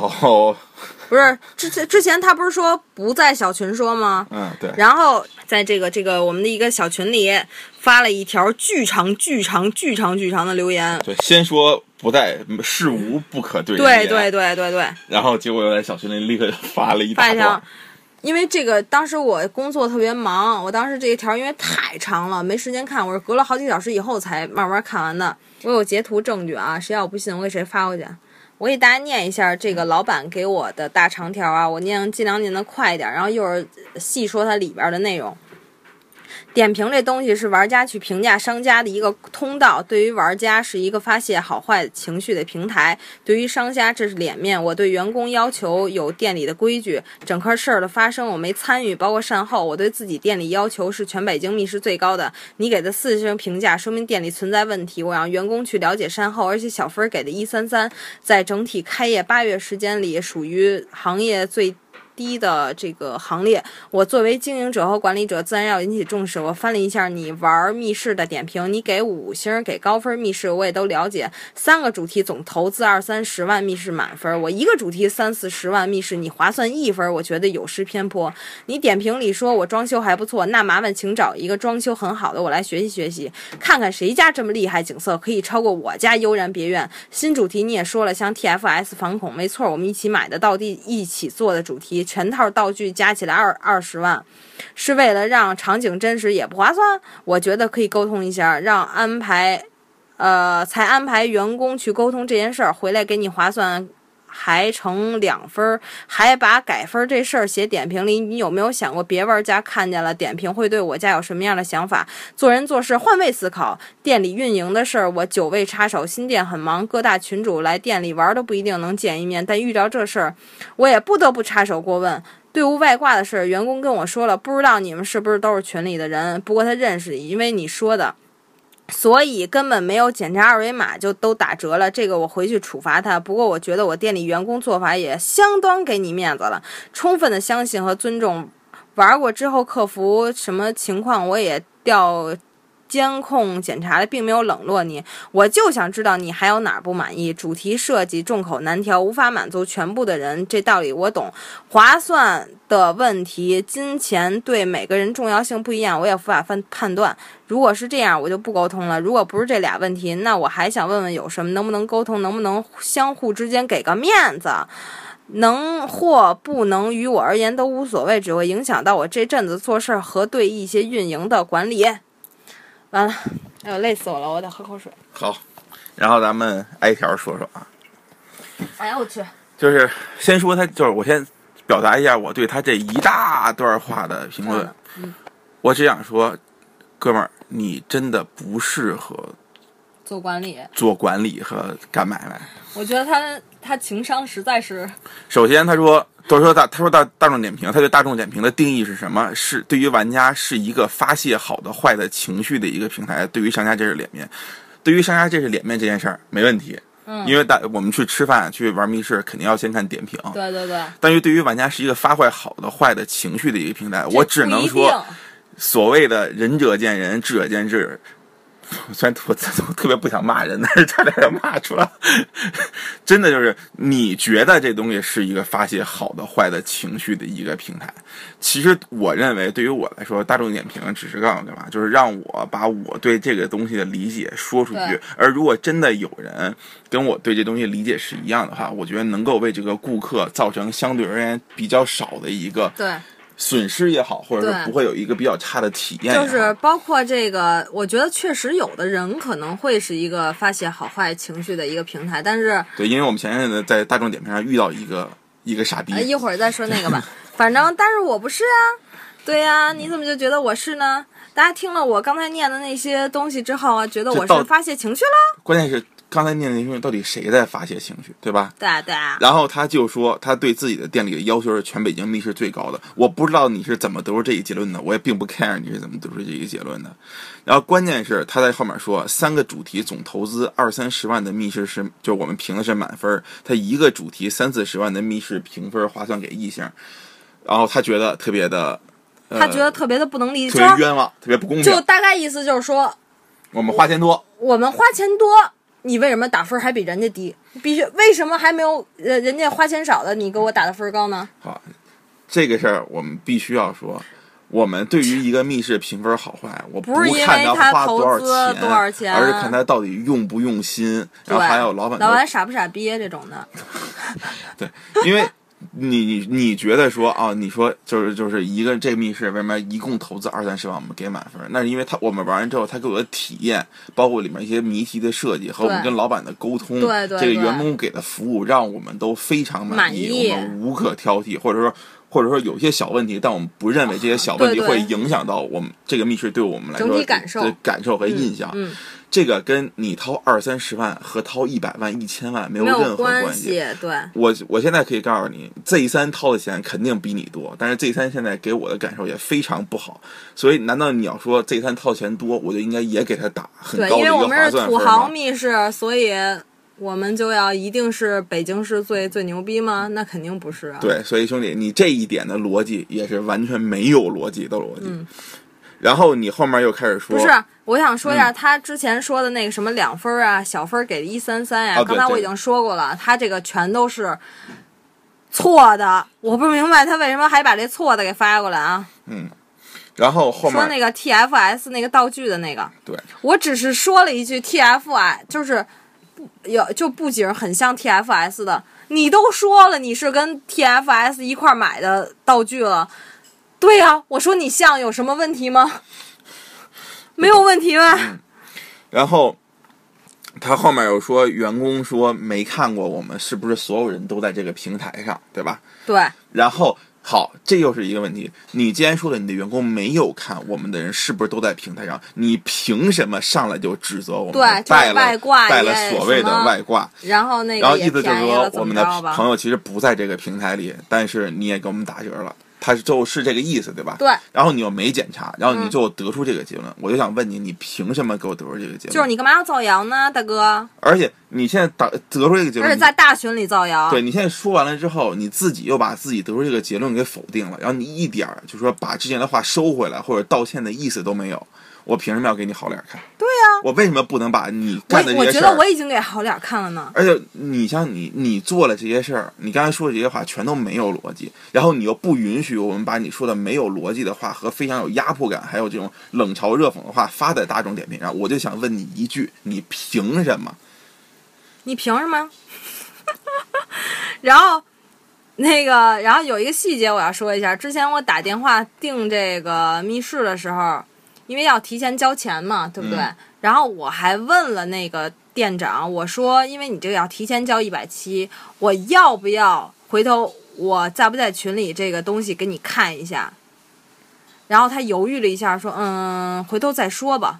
不是之前之前他不是说不在小群说吗？嗯，对，然后在这个这个我们的一个小群里发了一条巨长巨长巨长巨长的留言。对，先说不在，事无不可对对对对对对，然后结果又在小群里立刻发了一条，，因为这个当时我工作特别忙，我当时这一条因为太长了，没时间看，我是隔了好几小时以后才慢慢看完的。我有截图证据啊，谁要不信我给谁发过去。我给大家念一下这个老板给我的大长条啊，我念尽量念得快一点，然后一会儿细说它里边的内容。点评这东西是玩家去评价商家的一个通道，对于玩家是一个发泄好坏情绪的平台，对于商家这是脸面。我对员工要求有店里的规矩，整个事儿的发生我没参与，包括善后。我对自己店里要求是全北京密室最高的。你给的四星评价说明店里存在问题，我让员工去了解善后，而且小分给的一三三，在整体开业八月时间里属于行业最。低的这个行列，我作为经营者和管理者，自然要引起重视。我翻了一下你玩密室的点评，你给五星，给高分密室，我也都了解。三个主题总投资二三十万，密室满分。我一个主题三四十万，密室你划算一分，我觉得有失偏颇。你点评里说我装修还不错，那麻烦请找一个装修很好的，我来学习学习，看看谁家这么厉害，景色可以超过我家，悠然别院。新主题你也说了，像 TFS 反恐，没错，我们一起买的到地一起做的主题，全套道具加起来二二十万，是为了让场景真实也不划算。我觉得可以沟通一下，让安排，呃，才安排员工去沟通这件事儿，回来给你划算。还成两分，还把改分这事儿写点评里，你有没有想过别玩家看见了点评会对我家有什么样的想法？做人做事换位思考，店里运营的事儿我久未插手，新店很忙，各大群主来店里玩都不一定能见一面，但遇着这事儿，我也不得不插手过问。队伍外挂的事儿，员工跟我说了，不知道你们是不是都是群里的人，不过他认识你，因为你说的。所以根本没有检查二维码就都打折了，这个我回去处罚他。不过我觉得我店里员工做法也相当给你面子了，充分的相信和尊重。玩过之后客服什么情况我也调监控检查的，并没有冷落你。我就想知道你还有哪儿不满意。主题设计众口难调，无法满足全部的人，这道理我懂。划算的问题，金钱对每个人重要性不一样，我也无法判判断。如果是这样，我就不沟通了。如果不是这俩问题，那我还想问问有什么，能不能沟通，能不能相互之间给个面子？能或不能，于我而言都无所谓，只会影响到我这阵子做事儿和对一些运营的管理。完了，哎呦，累死我了，我得喝口水。好，然后咱们挨条说说啊，哎呀，我去，就是先说他，就是我先表达一下我对他这一大段话的评论。嗯我只想说，哥们儿，你真的不适合做管理，做管理和干买卖。我觉得他他情商实在是首先，他说，都说大，他说大大众点评，他对大众点评的定义是什么？是对于玩家是一个发泄好的、坏的情绪的一个平台，对于商家这是脸面。对于商家这是脸面这件事儿没问题，嗯因为大我们去吃饭、去玩密室，肯定要先看点评。对对对，但是对于玩家是一个发坏好的、坏的情绪的一个平台，我只能说，所谓的仁者见仁，智者见智。(laughs) 虽然我我 (laughs) 特别不想骂人，但是差点要骂出来。(laughs) 真的就是你觉得这东西是一个发泄好的、坏的情绪的一个平台，其实我认为对于我来说，大众点评只是告诉我干嘛，就是让我把我对这个东西的理解说出去。而如果真的有人跟我对这东西理解是一样的话，我觉得能够为这个顾客造成相对而言比较少的一个对。损失也好，或者对是不会有一个比较差的体验。就是包括这个，我觉得确实有的人可能会是一个发泄好坏情绪的一个平台，但是对，因为我们前阵子在大众点评上遇到一个一个傻逼呃，。一会儿再说那个吧。(laughs) 反正，但是我不是啊。对呀、你怎么就觉得我是呢？大家听了我刚才念的那些东西之后啊，觉得我是发泄情绪了？关键是刚才念的那些东西，到底谁在发泄情绪，对吧？对啊，对啊。然后他就说，他对自己的店里的要求是全北京密室最高的。我不知道你是怎么得出这一结论的，我也并不 care 你是怎么得出这一结论的。然后关键是他在后面说，三个主题总投资二三十万的密室是，就我们评的是满分，他一个主题三四十万的密室评分划算给异性，然后他觉得特别的，呃、他觉得特别的不能理解，特别冤枉，特别不公平就。大概意思就是说，我们花钱多，我们花钱多，你为什么打分还比人家低？必须为什么还没有呃人家花钱少的你给我打的分高呢？好，这个事儿我们必须要说。我们对于一个密室评分好坏，我不看他他花多少钱而是看他到底用不用心，然后还有老板老板傻不傻逼这种的，(laughs) 对，因为你你你觉得说啊，你说就是就是一个这个密室为什么一共投资二三十万，我们给满分？那是因为他我们玩完之后，他给我的体验，包括里面一些谜题的设计和我们跟老板的沟通，对对对这个员工给的服务，让我们都非常满意，意我们无可挑剔，或者说。或者说有些小问题，但我们不认为这些小问题会影响到我们这个密室对我们来说整体感受的感受和印象。嗯，这个跟你掏二三十万和掏一百万、一千万没有任何关系。系，对。我我现在可以告诉你，Z 三掏的钱肯定比你多，但是 Z 三现在给我的感受也非常不好。所以，难道你要说 Z 三掏钱多，我就应该也给他打很对，高的一个因为我们是土豪？密室，所以我们就要一定是北京市最最牛逼吗？那肯定不是啊。对，所以兄弟，你这一点的逻辑也是完全没有逻辑的逻辑。嗯然后你后面又开始说，不是，我想说一嗯。下，他之前说的那个什么两分啊，小分给一三三呀，刚才我已经说过了，他这个全都是错的，我不明白他为什么还把这错的给发过来啊？嗯然后后面说那个 TFS 那个道具的那个，对，我只是说了一句 TFI，就是不有就布景很像 TFS 的，你都说了你是跟 TFS 一块儿买的道具了，对呀、我说你像有什么问题吗？没有问题吧？然后他后面又说，员工说没看过我们是不是所有人都在这个平台上，对吧？对，然后好，这又是一个问题。你既然说了你的员工没有看我们的人是不是都在平台上，你凭什么上来就指责我们对了外挂带了所谓的外挂？然后那个然后意思就是说我们的？朋友其实不在这个平台里，但是你也给我们打折了。他就是这个意思，对吧？对。然后你又没检查，然后你嗯最后得出这个结论，我就想问你，你凭什么给我得出这个结论？就是你干嘛要造谣呢，大哥？而且你现在打得出这个结论，而且在大群里造谣，对你现在说完了之后，你自己又把自己得出这个结论给否定了，然后你一点儿就说把之前的话收回来或者道歉的意思都没有，我凭什么要给你好脸看？对呀、我为什么不能把你我干的这我些事儿？我觉得我已经给好脸看了呢。而且你像你，你做了这些事儿，你刚才说的这些话全都没有逻辑，然后你又不允许我们把你说的没有逻辑的话和非常有压迫感，还有这种冷嘲热讽的话发在大众点评上，我就想问你一句：你凭什么？你凭什么？(laughs) 然后那个，然后有一个细节我要说一下，之前我打电话订这个密室的时候，因为要提前交钱嘛，对不对？嗯然后我还问了那个店长，我说，因为你这个要提前交一百七，我要不要回头我在不在群里这个东西给你看一下？然后他犹豫了一下，说：“嗯，回头再说吧。”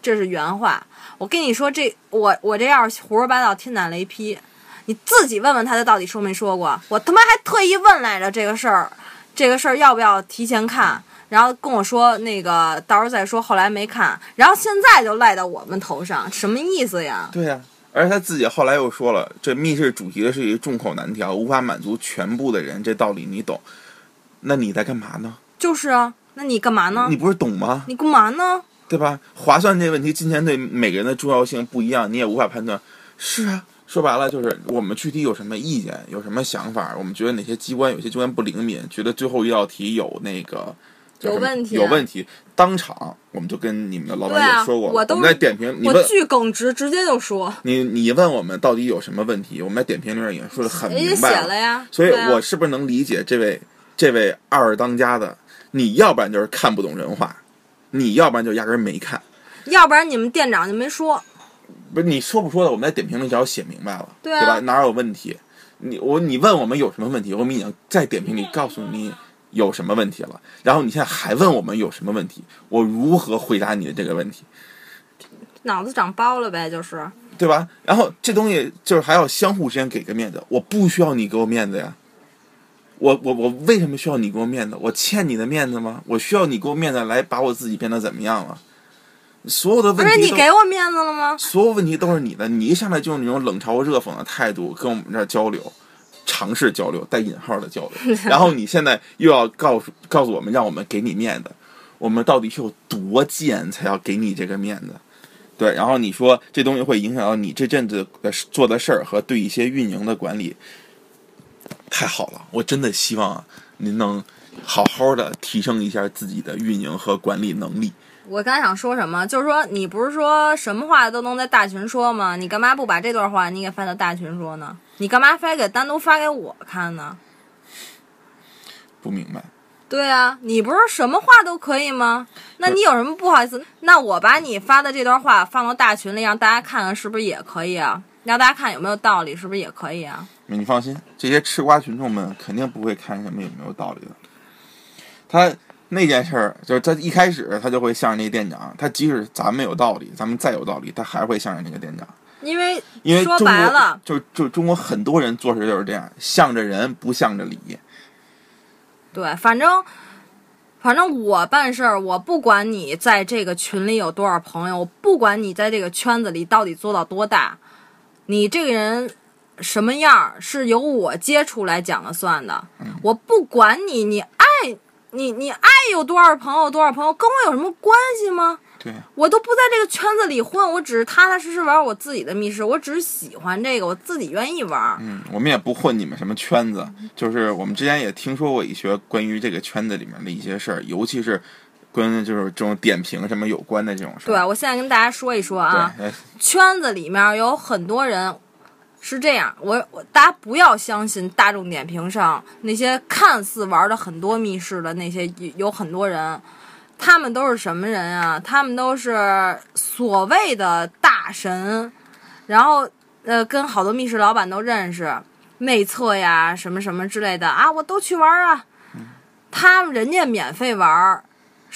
这是原话。我跟你说，这我我这要是胡说八道，天打雷劈。你自己问问他，他到底说没说过？我他妈还特意问来着这个事儿，这个事儿要不要提前看？然后跟我说那个到时候再说，后来没看，然后现在就赖到我们头上，什么意思呀？对呀、而且他自己后来又说了，这密室主题的是一个众口难调，无法满足全部的人，这道理你懂。那你在干嘛呢？就是啊，那你干嘛呢你？不是懂吗？你干嘛呢？对吧？划算这个问题，金钱对每个人的重要性不一样，你也无法判断。是啊，说白了就是我们具体有什么意见，有什么想法，我们觉得哪些机关有些机关不灵敏，觉得最后一道题有那个有问题有问题，当场我们就跟你们的老板也说过，我都们在点评，你我问巨耿直，直接就说，你你问我们到底有什么问题，我们在点评里面已经说的很明白写了呀。所以我是不是能理解这位这位二当家的？你要不然就是看不懂人话，你要不然就压根儿没看。要不然你们店长就没说。不是你说不说的，我们在点评里只要写明白了，对啊吧？哪有问题？你我你问我们有什么问题，我们已经在点评里告诉你有什么问题了，然后你现在还问我们有什么问题，我如何回答你的这个问题？脑子长包了呗，就是。对吧？然后这东西就是还要相互之间给个面子，我不需要你给我面子呀。我我我为什么需要你给我面子？我欠你的面子吗？我需要你给我面子来把我自己变得怎么样了？所有的不是你给我面子了吗？所有问题都是你的，你一上来就用那种冷嘲热讽的态度跟我们这儿交流，尝试交流带引号的交流，(laughs) 然后你现在又要告诉告诉我们，让我们给你面子，我们到底是有多贱才要给你这个面子？对，然后你说这东西会影响到你这阵子的做的事儿和对一些运营的管理，太好了，我真的希望您能好好的提升一下自己的运营和管理能力。我刚才想说什么，就是说你不是说什么话都能在大群说吗？你干嘛不把这段话你给发到大群说呢？你干嘛非给单独发给我看呢？不明白。对啊，你不是什么话都可以吗？那你有什么不好意思？那我把你发的这段话放到大群里，让大家看看，是不是也可以啊？让大家看有没有道理，是不是也可以啊？你放心，这些吃瓜群众们肯定不会看什么有没有道理的。他那件事儿，就是他一开始他就会向着那个店长，他即使咱们有道理，咱们再有道理，他还会向着那个店长，因为因为说白了，就就中国很多人做事就是这样，向着人不向着理。对，反正反正我办事儿，我不管你在这个群里有多少朋友，我不管你在这个圈子里到底做到多大，你这个人什么样儿是由我接触来讲了算的。我不管你，你爱你你爱有多少朋友多少朋友，跟我有什么关系吗？对，我都不在这个圈子里混，我只是踏踏实实玩我自己的密室，我只是喜欢这个，我自己愿意玩。嗯，我们也不混你们什么圈子，就是我们之前也听说过一些关于这个圈子里面的一些事儿，尤其是跟就是这种点评什么有关的这种事儿。对，我现在跟大家说一说啊，圈子里面有很多人是这样，我我大家不要相信大众点评上那些看似玩的很多密室的那些有有很多人，他们都是什么人啊？他们都是所谓的大神，然后呃跟好多密室老板都认识，内测呀什么什么之类的。啊，我都去玩啊。他们人家免费玩儿，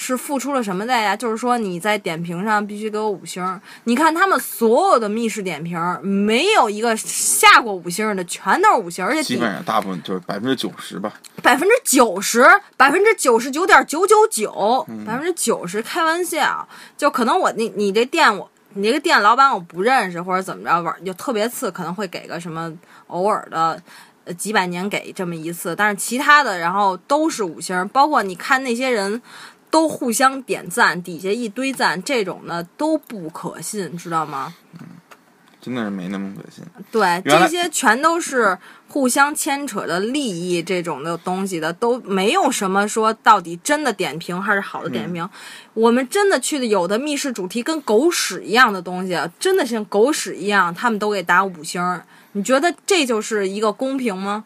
是付出了什么代价？就是说你在点评上必须给我五星。你看他们所有的密室点评，没有一个下过五星的，全都是五星，而且基本上大部分就是百分之九十吧。百分之九十，百分之九十九点九九九，百分之九十，开玩笑，就可能我你你这店我你这个店老板我不认识或者怎么着玩就特别次，可能会给个什么偶尔的。呃，几百年给这么一次，但是其他的，然后都是五星，包括你看那些人都互相点赞，底下一堆赞，这种呢都不可信，知道吗？真的是没那么可信。对，这些全都是互相牵扯的利益这种的东西的，都没有什么说到底真的点评还是好的点评。我们真的去的有的密室主题跟狗屎一样的东西，真的像狗屎一样，他们都给打五星儿。你觉得这就是一个公平吗？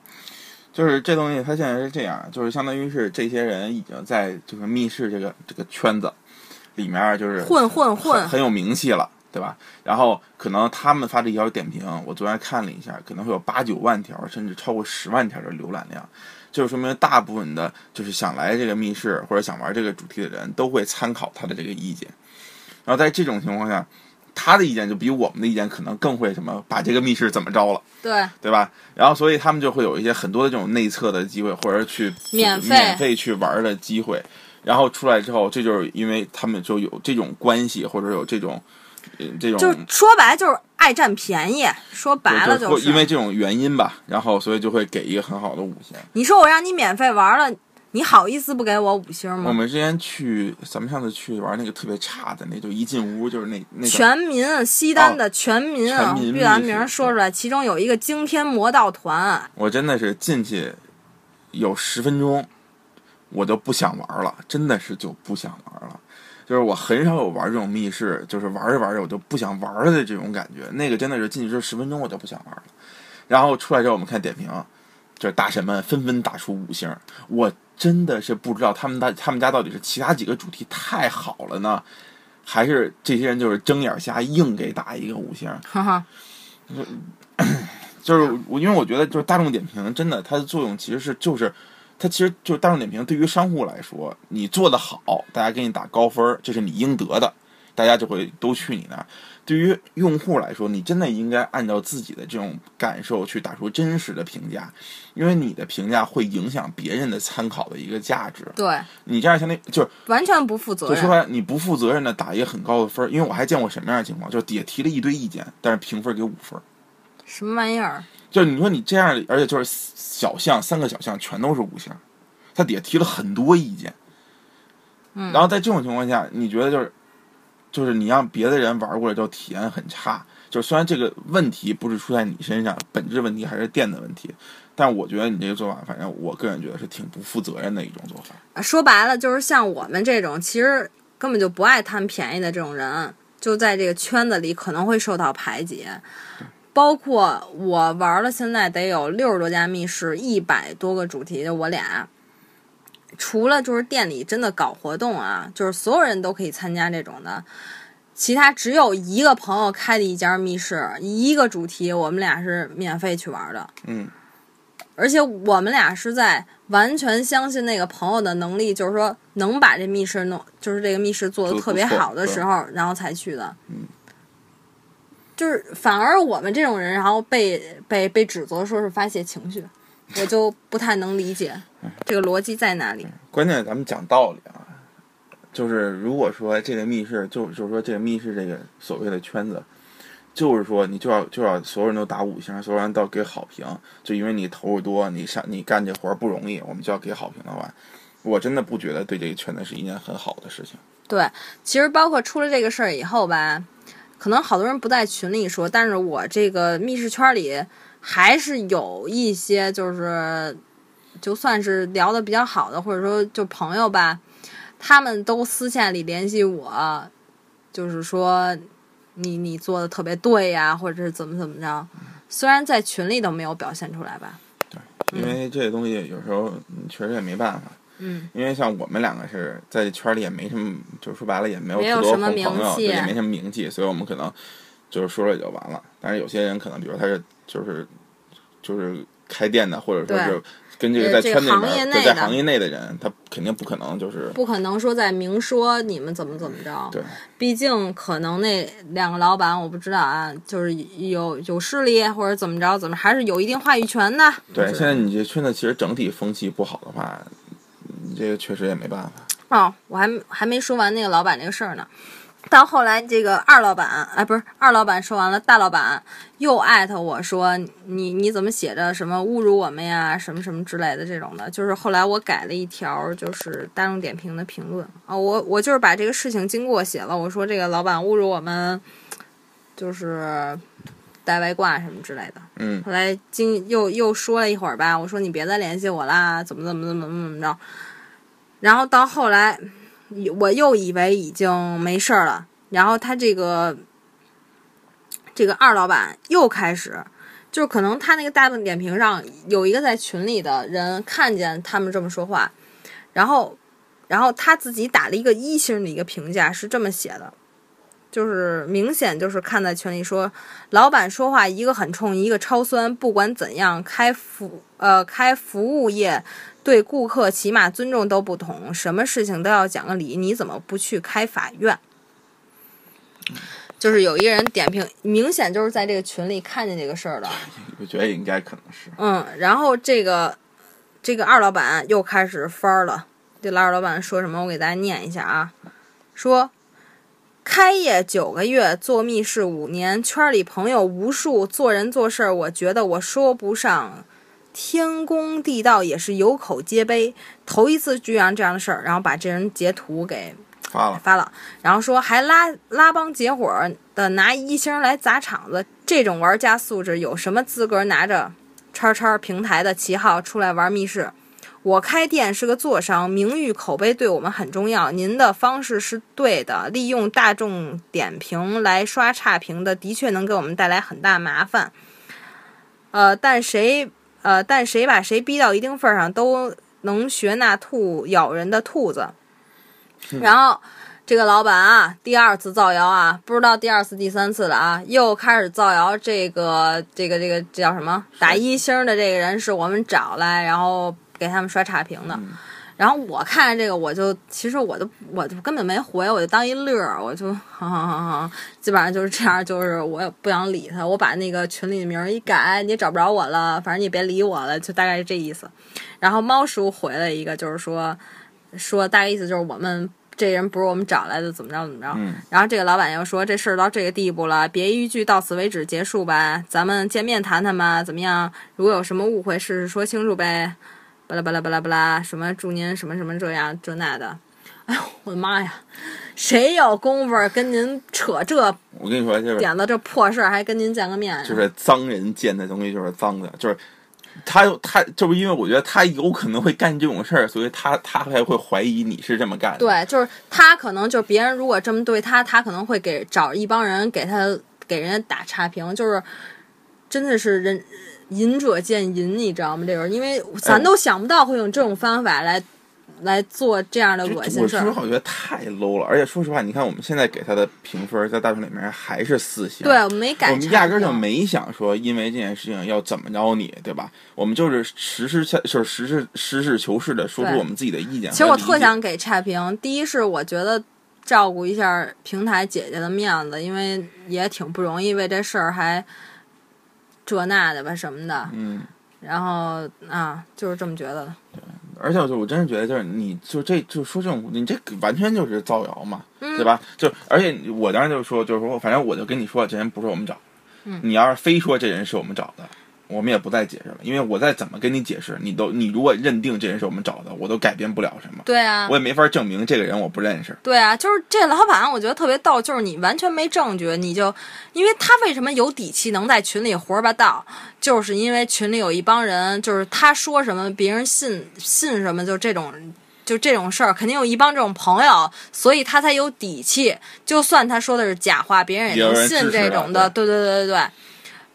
就是这东西，它现在是这样，就是相当于是这些人已经在就是密室这个这个圈子里面，就是混混混很很有名气了，对吧？然后可能他们发这条点评，我昨天看了一下，可能会有八九万条，甚至超过十万条的浏览量，就是说明大部分的就是想来这个密室或者想玩这个主题的人都会参考他的这个意见。然后在这种情况下，他的意见就比我们的意见可能更会什么把这个密室怎么着了。对，对吧？然后所以他们就会有一些很多的这种内测的机会，或者是去免费免费去玩的机会。然后出来之后，这就是因为他们就有这种关系，或者有这种呃这种就是说白了就是爱占便宜，说白了就就是。因为这种原因吧，然后所以就会给一个很好的五星。你说我让你免费玩了，你好意思不给我五星吗？我们之前去，咱们上次去玩那个特别差的，那就一进屋就是那那全民西单的全民，全民别把密室名说出来，其中有一个惊天魔盗团，我真的是进去有十分钟，我就不想玩了，真的是就不想玩了。就是我很少有玩这种密室，就是玩着玩着我就不想玩了的这种感觉。那个真的是进去这十分钟我就不想玩了。然后出来之后我们看点评，就是大神们纷纷打出五星，我真的是不知道他们家他们家到底是其他几个主题太好了呢，还是这些人就是睁眼瞎硬给打一个五星。哈哈。就是我，因为我觉得就是大众点评真的它的作用其实是就是，它其实就是大众点评对于商户来说，你做的好，大家给你打高分，这是你应得的，大家就会都去你那儿。对于用户来说，你真的应该按照自己的这种感受去打出真实的评价，因为你的评价会影响别人的参考的一个价值。对，你这样相当于就是完全不负责任。就说白了，你不负责任的打一个很高的分儿，因为我还见过什么样的情况，就是底下提了一堆意见，但是评分给五分儿。什么玩意儿？就是你说你这样，而且就是小项三个小项全都是五星，他底下提了很多意见，嗯然后在这种情况下，你觉得就是就是你让别的人玩过来之后体验很差，就虽然这个问题不是出在你身上，本质问题还是店的问题，但我觉得你这个做法，反正我个人觉得是挺不负责任的一种做法。啊说白了就是像我们这种其实根本就不爱贪便宜的这种人，就在这个圈子里可能会受到排挤。包括我玩了，现在得有六十多家密室，一百多个主题，就我俩。除了就是店里真的搞活动啊，就是所有人都可以参加这种的，其他只有一个朋友开的一家密室，一个主题，我们俩是免费去玩的。嗯，而且我们俩是在完全相信那个朋友的能力，就是说能把这密室弄，就是这个密室做的特别好的时候，然后才去的。嗯，就是反而我们这种人，然后被被被指责说是发泄情绪，我就不太能理解这个逻辑在哪里。关键咱们讲道理啊，就是如果说这个密室，就就是说这个密室这个所谓的圈子，就是说你就要就要所有人都打五星，所有人都要给好评，就因为你投入多，你上你干这活儿不容易，我们就要给好评的话，我真的不觉得对这个圈子是一件很好的事情。对，其实包括出了这个事儿以后吧，可能好多人不在群里说，但是我这个密室圈里还是有一些就是就算是聊的比较好的，或者说就朋友吧，他们都私下里联系我，就是说你你做的特别对呀，或者是怎么怎么着，虽然在群里都没有表现出来吧，对因为这个东西有时候嗯确实也没办法，嗯，因为像我们两个是在圈里也没什么，就说白了也没有没有什么名朋友，气。也没什么名气，所以我们可能就是说了也就完了。但是有些人可能，比如他是就是就是开店的，或者说是跟这个呃这个在圈里行业内行业内的人，他肯定不可能就是不可能说在明说你们怎么怎么着，对毕竟可能那两个老板我不知道啊，就是有有势力或者怎么着，怎么还是有一定话语权的。对。现在你这圈子其实整体风气不好的话，你这个确实也没办法。哦，我还还没说完那个老板这个事儿呢。到后来，这个二老板，哎，不是二老板说完了，大老板又艾特我说你你怎么写着什么侮辱我们呀，什么什么之类的这种的。就是后来我改了一条，就是大众点评的评论啊、我我就是把这个事情经过写了，我说这个老板侮辱我们，就是带外挂什么之类的。嗯后来经又又说了一会儿吧，我说你别再联系我啦，怎么怎么怎么怎么怎么着。然后到后来，我又以为已经没事了，然后他这个这个二老板又开始，就是可能他那个大众点评上有一个在群里的人看见他们这么说话，然后然后他自己打了一个一星的一个评价，是这么写的。就是明显就是看在群里说，老板说话一个很冲，一个超酸。不管怎样，开服呃开服务业，对顾客起码尊重都不同，什么事情都要讲个理。你怎么不去开法院？就是有一个人点评，明显就是在这个群里看见这个事儿的。(laughs) 我觉得应该可能是。嗯，然后这个这个二老板又开始翻儿了。这老二老板说什么？我给大家念一下啊，说。开业九个月，做密室五年，圈里朋友无数，做人做事儿，我觉得我说不上天公地道，也是有口皆碑。头一次居然这样的事儿，然后把这人截图给发了，发了，然后说还拉拉帮结伙的拿一星来砸场子，这种玩家素质有什么资格拿着叉叉平台的旗号出来玩密室？我开店是个做商，名誉口碑对我们很重要。您的方式是对的，利用大众点评来刷差评的，的确能给我们带来很大麻烦。呃，但谁呃，但谁把谁逼到一定份儿上，都能学那兔咬人的兔子。然后，这个老板啊，第二次造谣啊，不知道第二次、第三次了啊，又开始造谣这个这个这个这叫什么？打一星的这个人是我们找来，然后给他们刷差评的。然后我看见这个，我就其实我就我就根本没回，我就当一乐儿，我就哈哈哈哈，基本上就是这样，就是我也不想理他，我把那个群里的名儿一改，你也找不着我了，反正你也别理我了，就大概是这意思。然后猫叔回了一个，就是说说大概意思就是我们这人不是我们找来的，怎么着怎么着。嗯然后这个老板又说这事儿到这个地步了，别一句到此为止结束吧，咱们见面谈谈吧，怎么样？如果有什么误会，事实说清楚呗。巴拉巴拉巴拉巴拉，什么祝您什么什么这样这那的。哎呦，我的妈呀！谁有功夫跟您扯这我跟你说，就是点子这破事儿，还跟您见个面呀？就是脏人见的东西就是脏的，就是他他就是因为我觉得他有可能会干这种事儿，所以他他才会怀疑你是这么干的。对，就是他可能就是别人如果这么对他，他可能会给找一帮人给他给人家打差评，就是真的是人仁者见仁，你知道吗？这种，因为咱都想不到会用这种方法来来做这样的恶心事儿。我说实话，我觉得太 low 了。而且说实话，你看我们现在给他的评分，在大众里面还是四星。对，我们没改我们压根儿就没想说，因为这件事情要怎么着你，对吧？我们就是实事求，是实事实事求是的说出我们自己的意见。其实我特想给差评，第一是我觉得照顾一下平台姐姐的面子，因为也挺不容易，为这事儿还这那的吧什么的。嗯，然后啊，就是这么觉得的。而且就我真是觉得，就是你就这就说这种，你这完全就是造谣嘛，嗯对吧？就而且我当时就说，就是说，反正我就跟你说，这人不是我们找。嗯你要是非说这人是我们找的，我们也不再解释了，因为我再怎么跟你解释，你都你如果认定这人是我们找的，我都改变不了什么，对啊我，也没法证明这个人我不认识。对啊，就是这老板，我觉得特别逗，就是你完全没证据，你就因为他为什么有底气能在群里胡说八道，就是因为群里有一帮人，就是他说什么别人信信什么，就这种。就这种事儿，肯定有一帮这种朋友，所以他才有底气。就算他说的是假话，别人也能信这种的。对对对对对，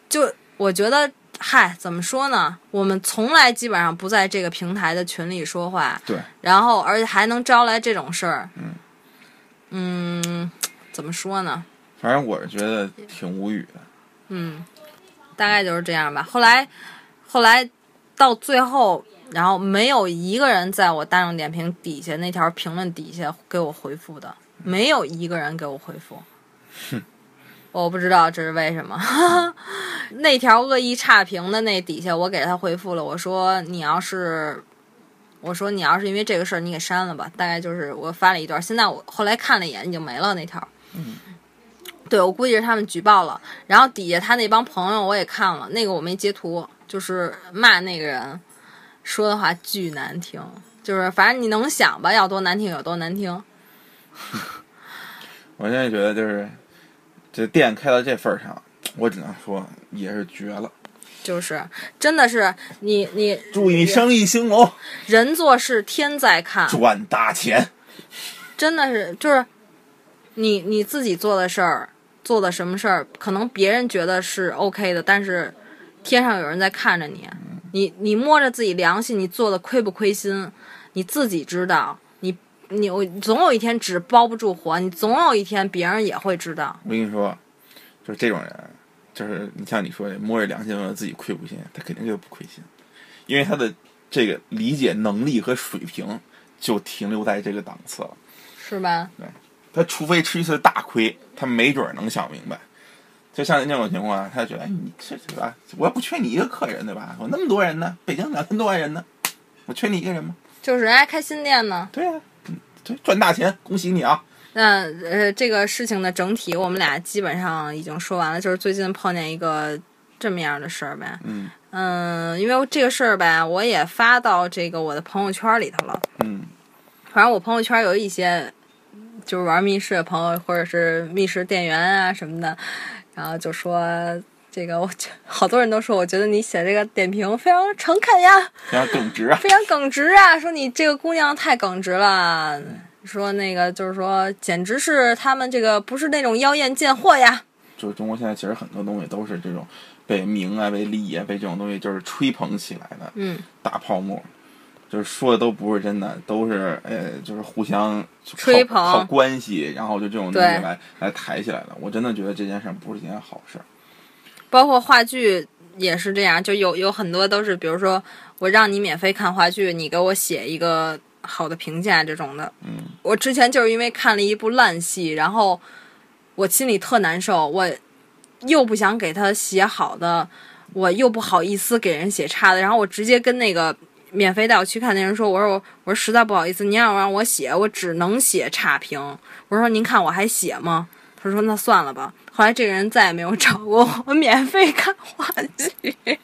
就我觉得，嗨，怎么说呢？我们从来基本上不在这个平台的群里说话，对，然后而且还能招来这种事儿，嗯，怎么说呢？反正我是觉得挺无语的。嗯，大概就是这样吧。后来，后来到最后，然后没有一个人在我大众点评底下那条评论底下给我回复的，没有一个人给我回复。我不知道这是为什么。(laughs) 那条恶意差评的那底下，我给他回复了，我说你要是。我说你要是因为这个事儿你给删了吧，大概就是我发了一段，现在我后来看了一眼已经没了那条。对，我估计是他们举报了，然后底下他那帮朋友我也看了，那个我没截图，就是骂那个人说的话巨难听，就是反正你能想吧，要多难听有多难听。(laughs) 我现在觉得就是这店开到这份儿上，我只能说也是绝了。就是真的是你你祝你生意兴隆，人做事天在看，赚大钱。真的是就是你你自己做的事儿，做的什么事儿，可能别人觉得是 OK 的，但是天上有人在看着你，你你摸着自己良心，你做的亏不亏心，你自己知道。你总有一天纸包不住火，你总有一天别人也会知道。我跟你说，就是这种人，就是你像你说的，摸着良心问自己亏不亏心，他肯定就不亏心，因为他的这个理解能力和水平就停留在这个档次了。是吧？对他除非吃一次大亏，他没准儿能想明白。就像那种情况，他就觉得，哎，你这对吧？我又不缺你一个客人，对吧？我那么多人呢，北京两千多万人呢，我缺你一个人吗？就是人家开新店呢，对呀、赚大钱，恭喜你啊！那呃，这个事情的整体我们俩基本上已经说完了，就是最近碰见一个这么样的事儿呗。嗯嗯，因为这个事儿吧，我也发到这个我的朋友圈里头了。嗯，反正我朋友圈有一些就是玩密室的朋友，或者是密室店员啊什么的，然后就说这个，我觉好多人都说，我觉得你写这个点评非常诚恳呀，非常耿直啊。非常耿直啊，说你这个姑娘太耿直了。说那个就是说，简直是他们这个不是那种妖艳贱货呀。就是中国现在其实很多东西都是这种被名啊、被利啊、被这种东西就是吹捧起来的嗯，大泡沫。就是说的都不是真的，都是呃，就是互相吹捧靠关系，然后就这种东西来来抬起来的。我真的觉得这件事儿不是一件好事儿。包括话剧也是这样，就有有很多都是，比如说我让你免费看话剧，你给我写一个好的评价这种的。嗯，我之前就是因为看了一部烂戏，然后我心里特难受，我又不想给他写好的，我又不好意思给人写差的，然后我直接跟那个免费带我去看那人说：“我说我我说实在不好意思，您要让我写，我只能写差评。我说您看我还写吗？”他说：“那算了吧。”后来这个人再也没有找过我 (laughs) 免费看话剧，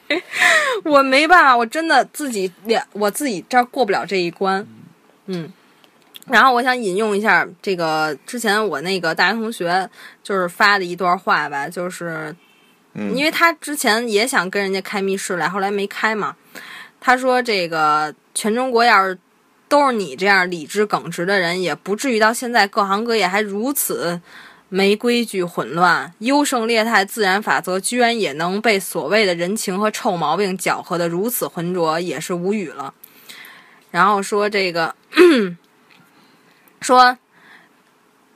我没办法，我真的自己两我自己这儿过不了这一关，嗯。然后我想引用一下这个之前我那个大学同学就是发的一段话吧，就是嗯因为他之前也想跟人家开密室来，后来没开嘛。他说这个全中国要是都是你这样理智耿直的人，也不至于到现在各行各业还如此没规矩、混乱。优胜劣汰自然法则居然也能被所谓的人情和臭毛病搅和的如此浑浊，也是无语了。然后说这个 (clears throat) 说。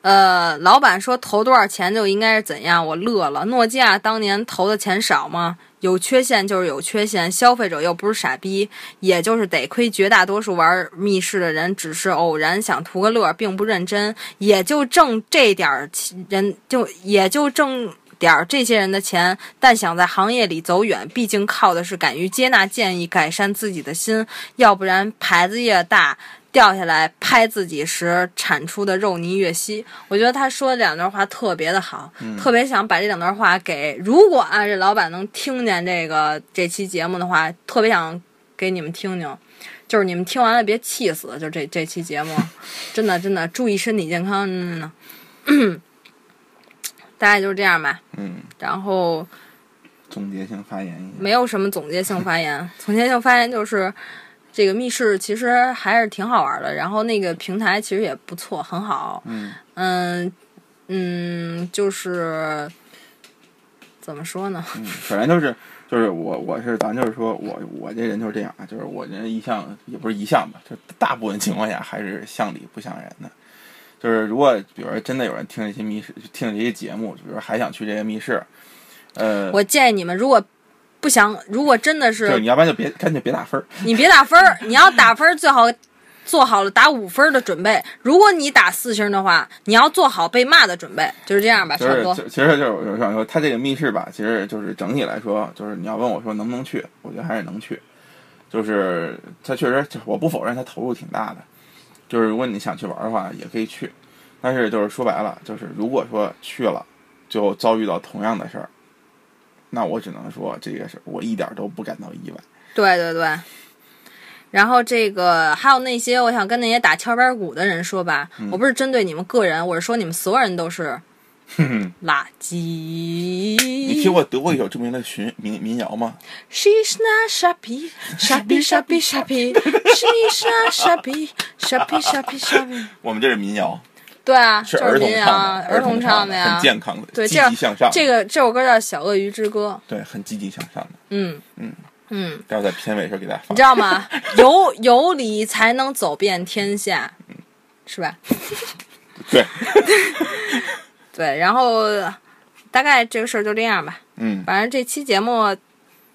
呃，老板说投多少钱就应该是怎样，我乐了。诺基亚当年投的钱少吗？有缺陷就是有缺陷，消费者又不是傻逼，也就是得亏绝大多数玩密室的人只是偶然想图个乐，并不认真，也就挣这点儿人，就也就挣点儿这些人的钱，但想在行业里走远，毕竟靠的是敢于接纳建议、改善自己的心，要不然牌子越大。掉下来拍自己时产出的肉泥越稀，我觉得他说的两段话特别的好，特别想把这两段话给，如果啊这老板能听见这个这期节目的话，特别想给你们听听，就是你们听完了别气死，就这这期节目，(laughs) 真的真的注意身体健康，真的，大概就是这样吧，嗯，然后总结性发言。没有什么总结性发言，总结性发言就是。这个密室其实还是挺好玩的，然后那个平台其实也不错，很好。嗯嗯嗯，就是怎么说呢？嗯，反正就是就是我我是咱就是说我我这人就是这样啊，就是我这人一向也不是一向吧，就大部分情况下还是向理不向人的。就是如果比如说真的有人听这些密室，听这些节目，比如说还想去这些密室，呃，我建议你们如果不想，如果真的就是是你要不然就别干脆别打分儿。你别打分儿，你要打分儿最好做好了打五分的准备。如果你打四星的话，你要做好被骂的准备，就是这样吧，就是差不多。就其实就是我想说，他这个密室吧，其实就是整体来说，就是你要问我说能不能去，我觉得还是能去。就是他确实，我不否认他投入挺大的。就是如果你想去玩的话，也可以去。但是就是说白了，就是如果说去了，就遭遇到同样的事儿，那我只能说这个是我一点都不感到意外。对对对。然后这个还有那些，我想跟那些打敲边鼓的人说吧，我不是针对你们个人，我是说你们所有人都是 (laughs) 垃圾。你你听过德国有著名的群民民谣吗？She's not shabby, (laughs) shabby, shabby, shabby. (laughs) She's not shabby, shabby, shabby, shabby. 我们这是民谣，对啊，是就是儿童唱，的，儿童唱的呀很。健康的，对这极向上。这个这首歌叫《小鳄鱼之歌》，对，很积极向上的。嗯嗯嗯，待会儿在片尾时候给大家放你知。道吗？(laughs) 有有理才能走遍天下，是吧？(laughs) 对，(laughs) 对，然后大概这个事儿就这样吧。嗯反正这期节目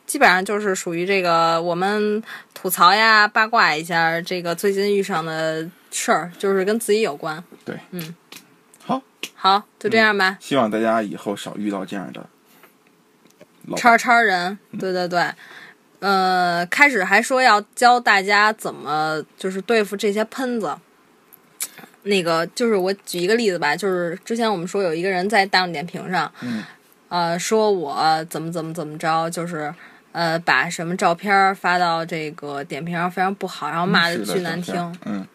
基本上就是属于这个我们吐槽呀、八卦一下这个最近遇上的事儿，就是跟自己有关。对，嗯，好，好，就这样吧。希望大家以后少遇到这样的老叉叉人，对对对。呃，开始还说要教大家怎么就是对付这些喷子。那个就是我举一个例子吧，就是之前我们说有一个人在大众点评上，嗯呃，说我怎么怎么怎么着，就是呃把什么照片发到这个点评上非常不好，然后骂的巨难听，嗯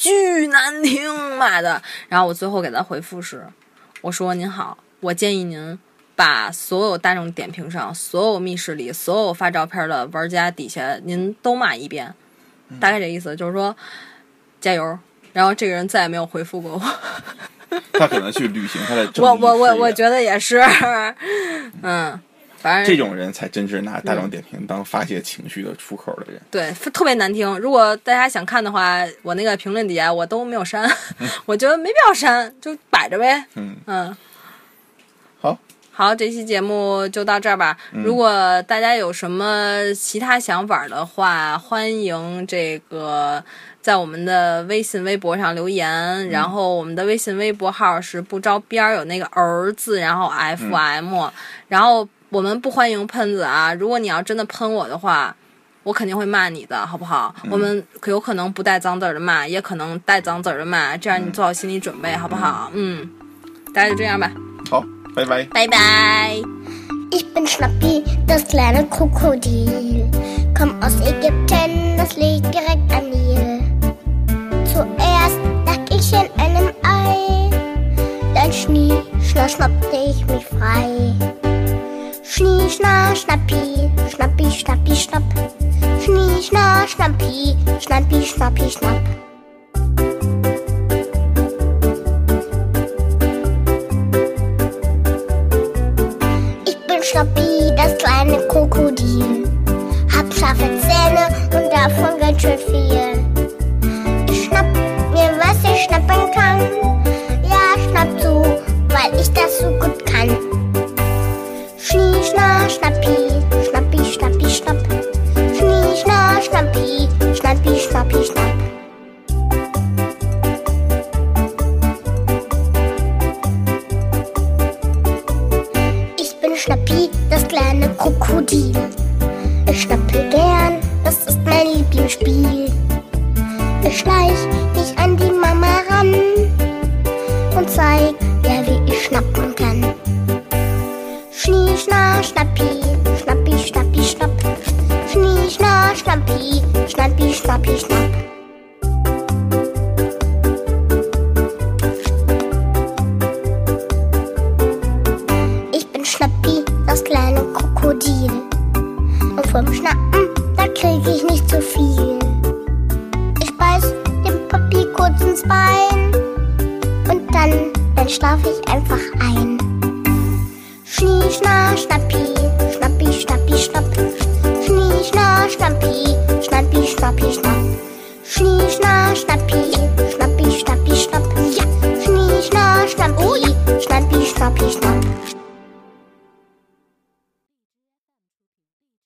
巨难听，妈的！然后我最后给他回复是，我说您好，我建议您把所有大众点评上、所有密室里、所有发照片的玩家底下，您都骂一遍，大概这意思，就是说加油。然后这个人再也没有回复过我，他可能去履行他的我我我我觉得也是，(laughs) 嗯，反正这种人才真是拿大众点评当发泄情绪的出口的人。对特别难听。如果大家想看的话，我那个评论底下我都没有删，(laughs) 我觉得没必要删，就摆着呗。嗯，嗯。好，好，这期节目就到这儿吧。如果大家有什么其他想法的话，欢迎这个在我们的微信、微博上留言。然后我们的微信、微博号是不着边儿，有那个儿字，然后 FM、然后我们不欢迎喷子啊！如果你要真的喷我的话。我肯定会骂你的，好不好？我们可有可能不带脏字儿的骂，也可能带脏字儿的骂，这样你做好心理准备，好不好？嗯，大家就这样吧，好，拜拜。拜拜。Ich bin Schnappi, das kleine Krokodil. Komm aus Ägypten, das liegt direkt am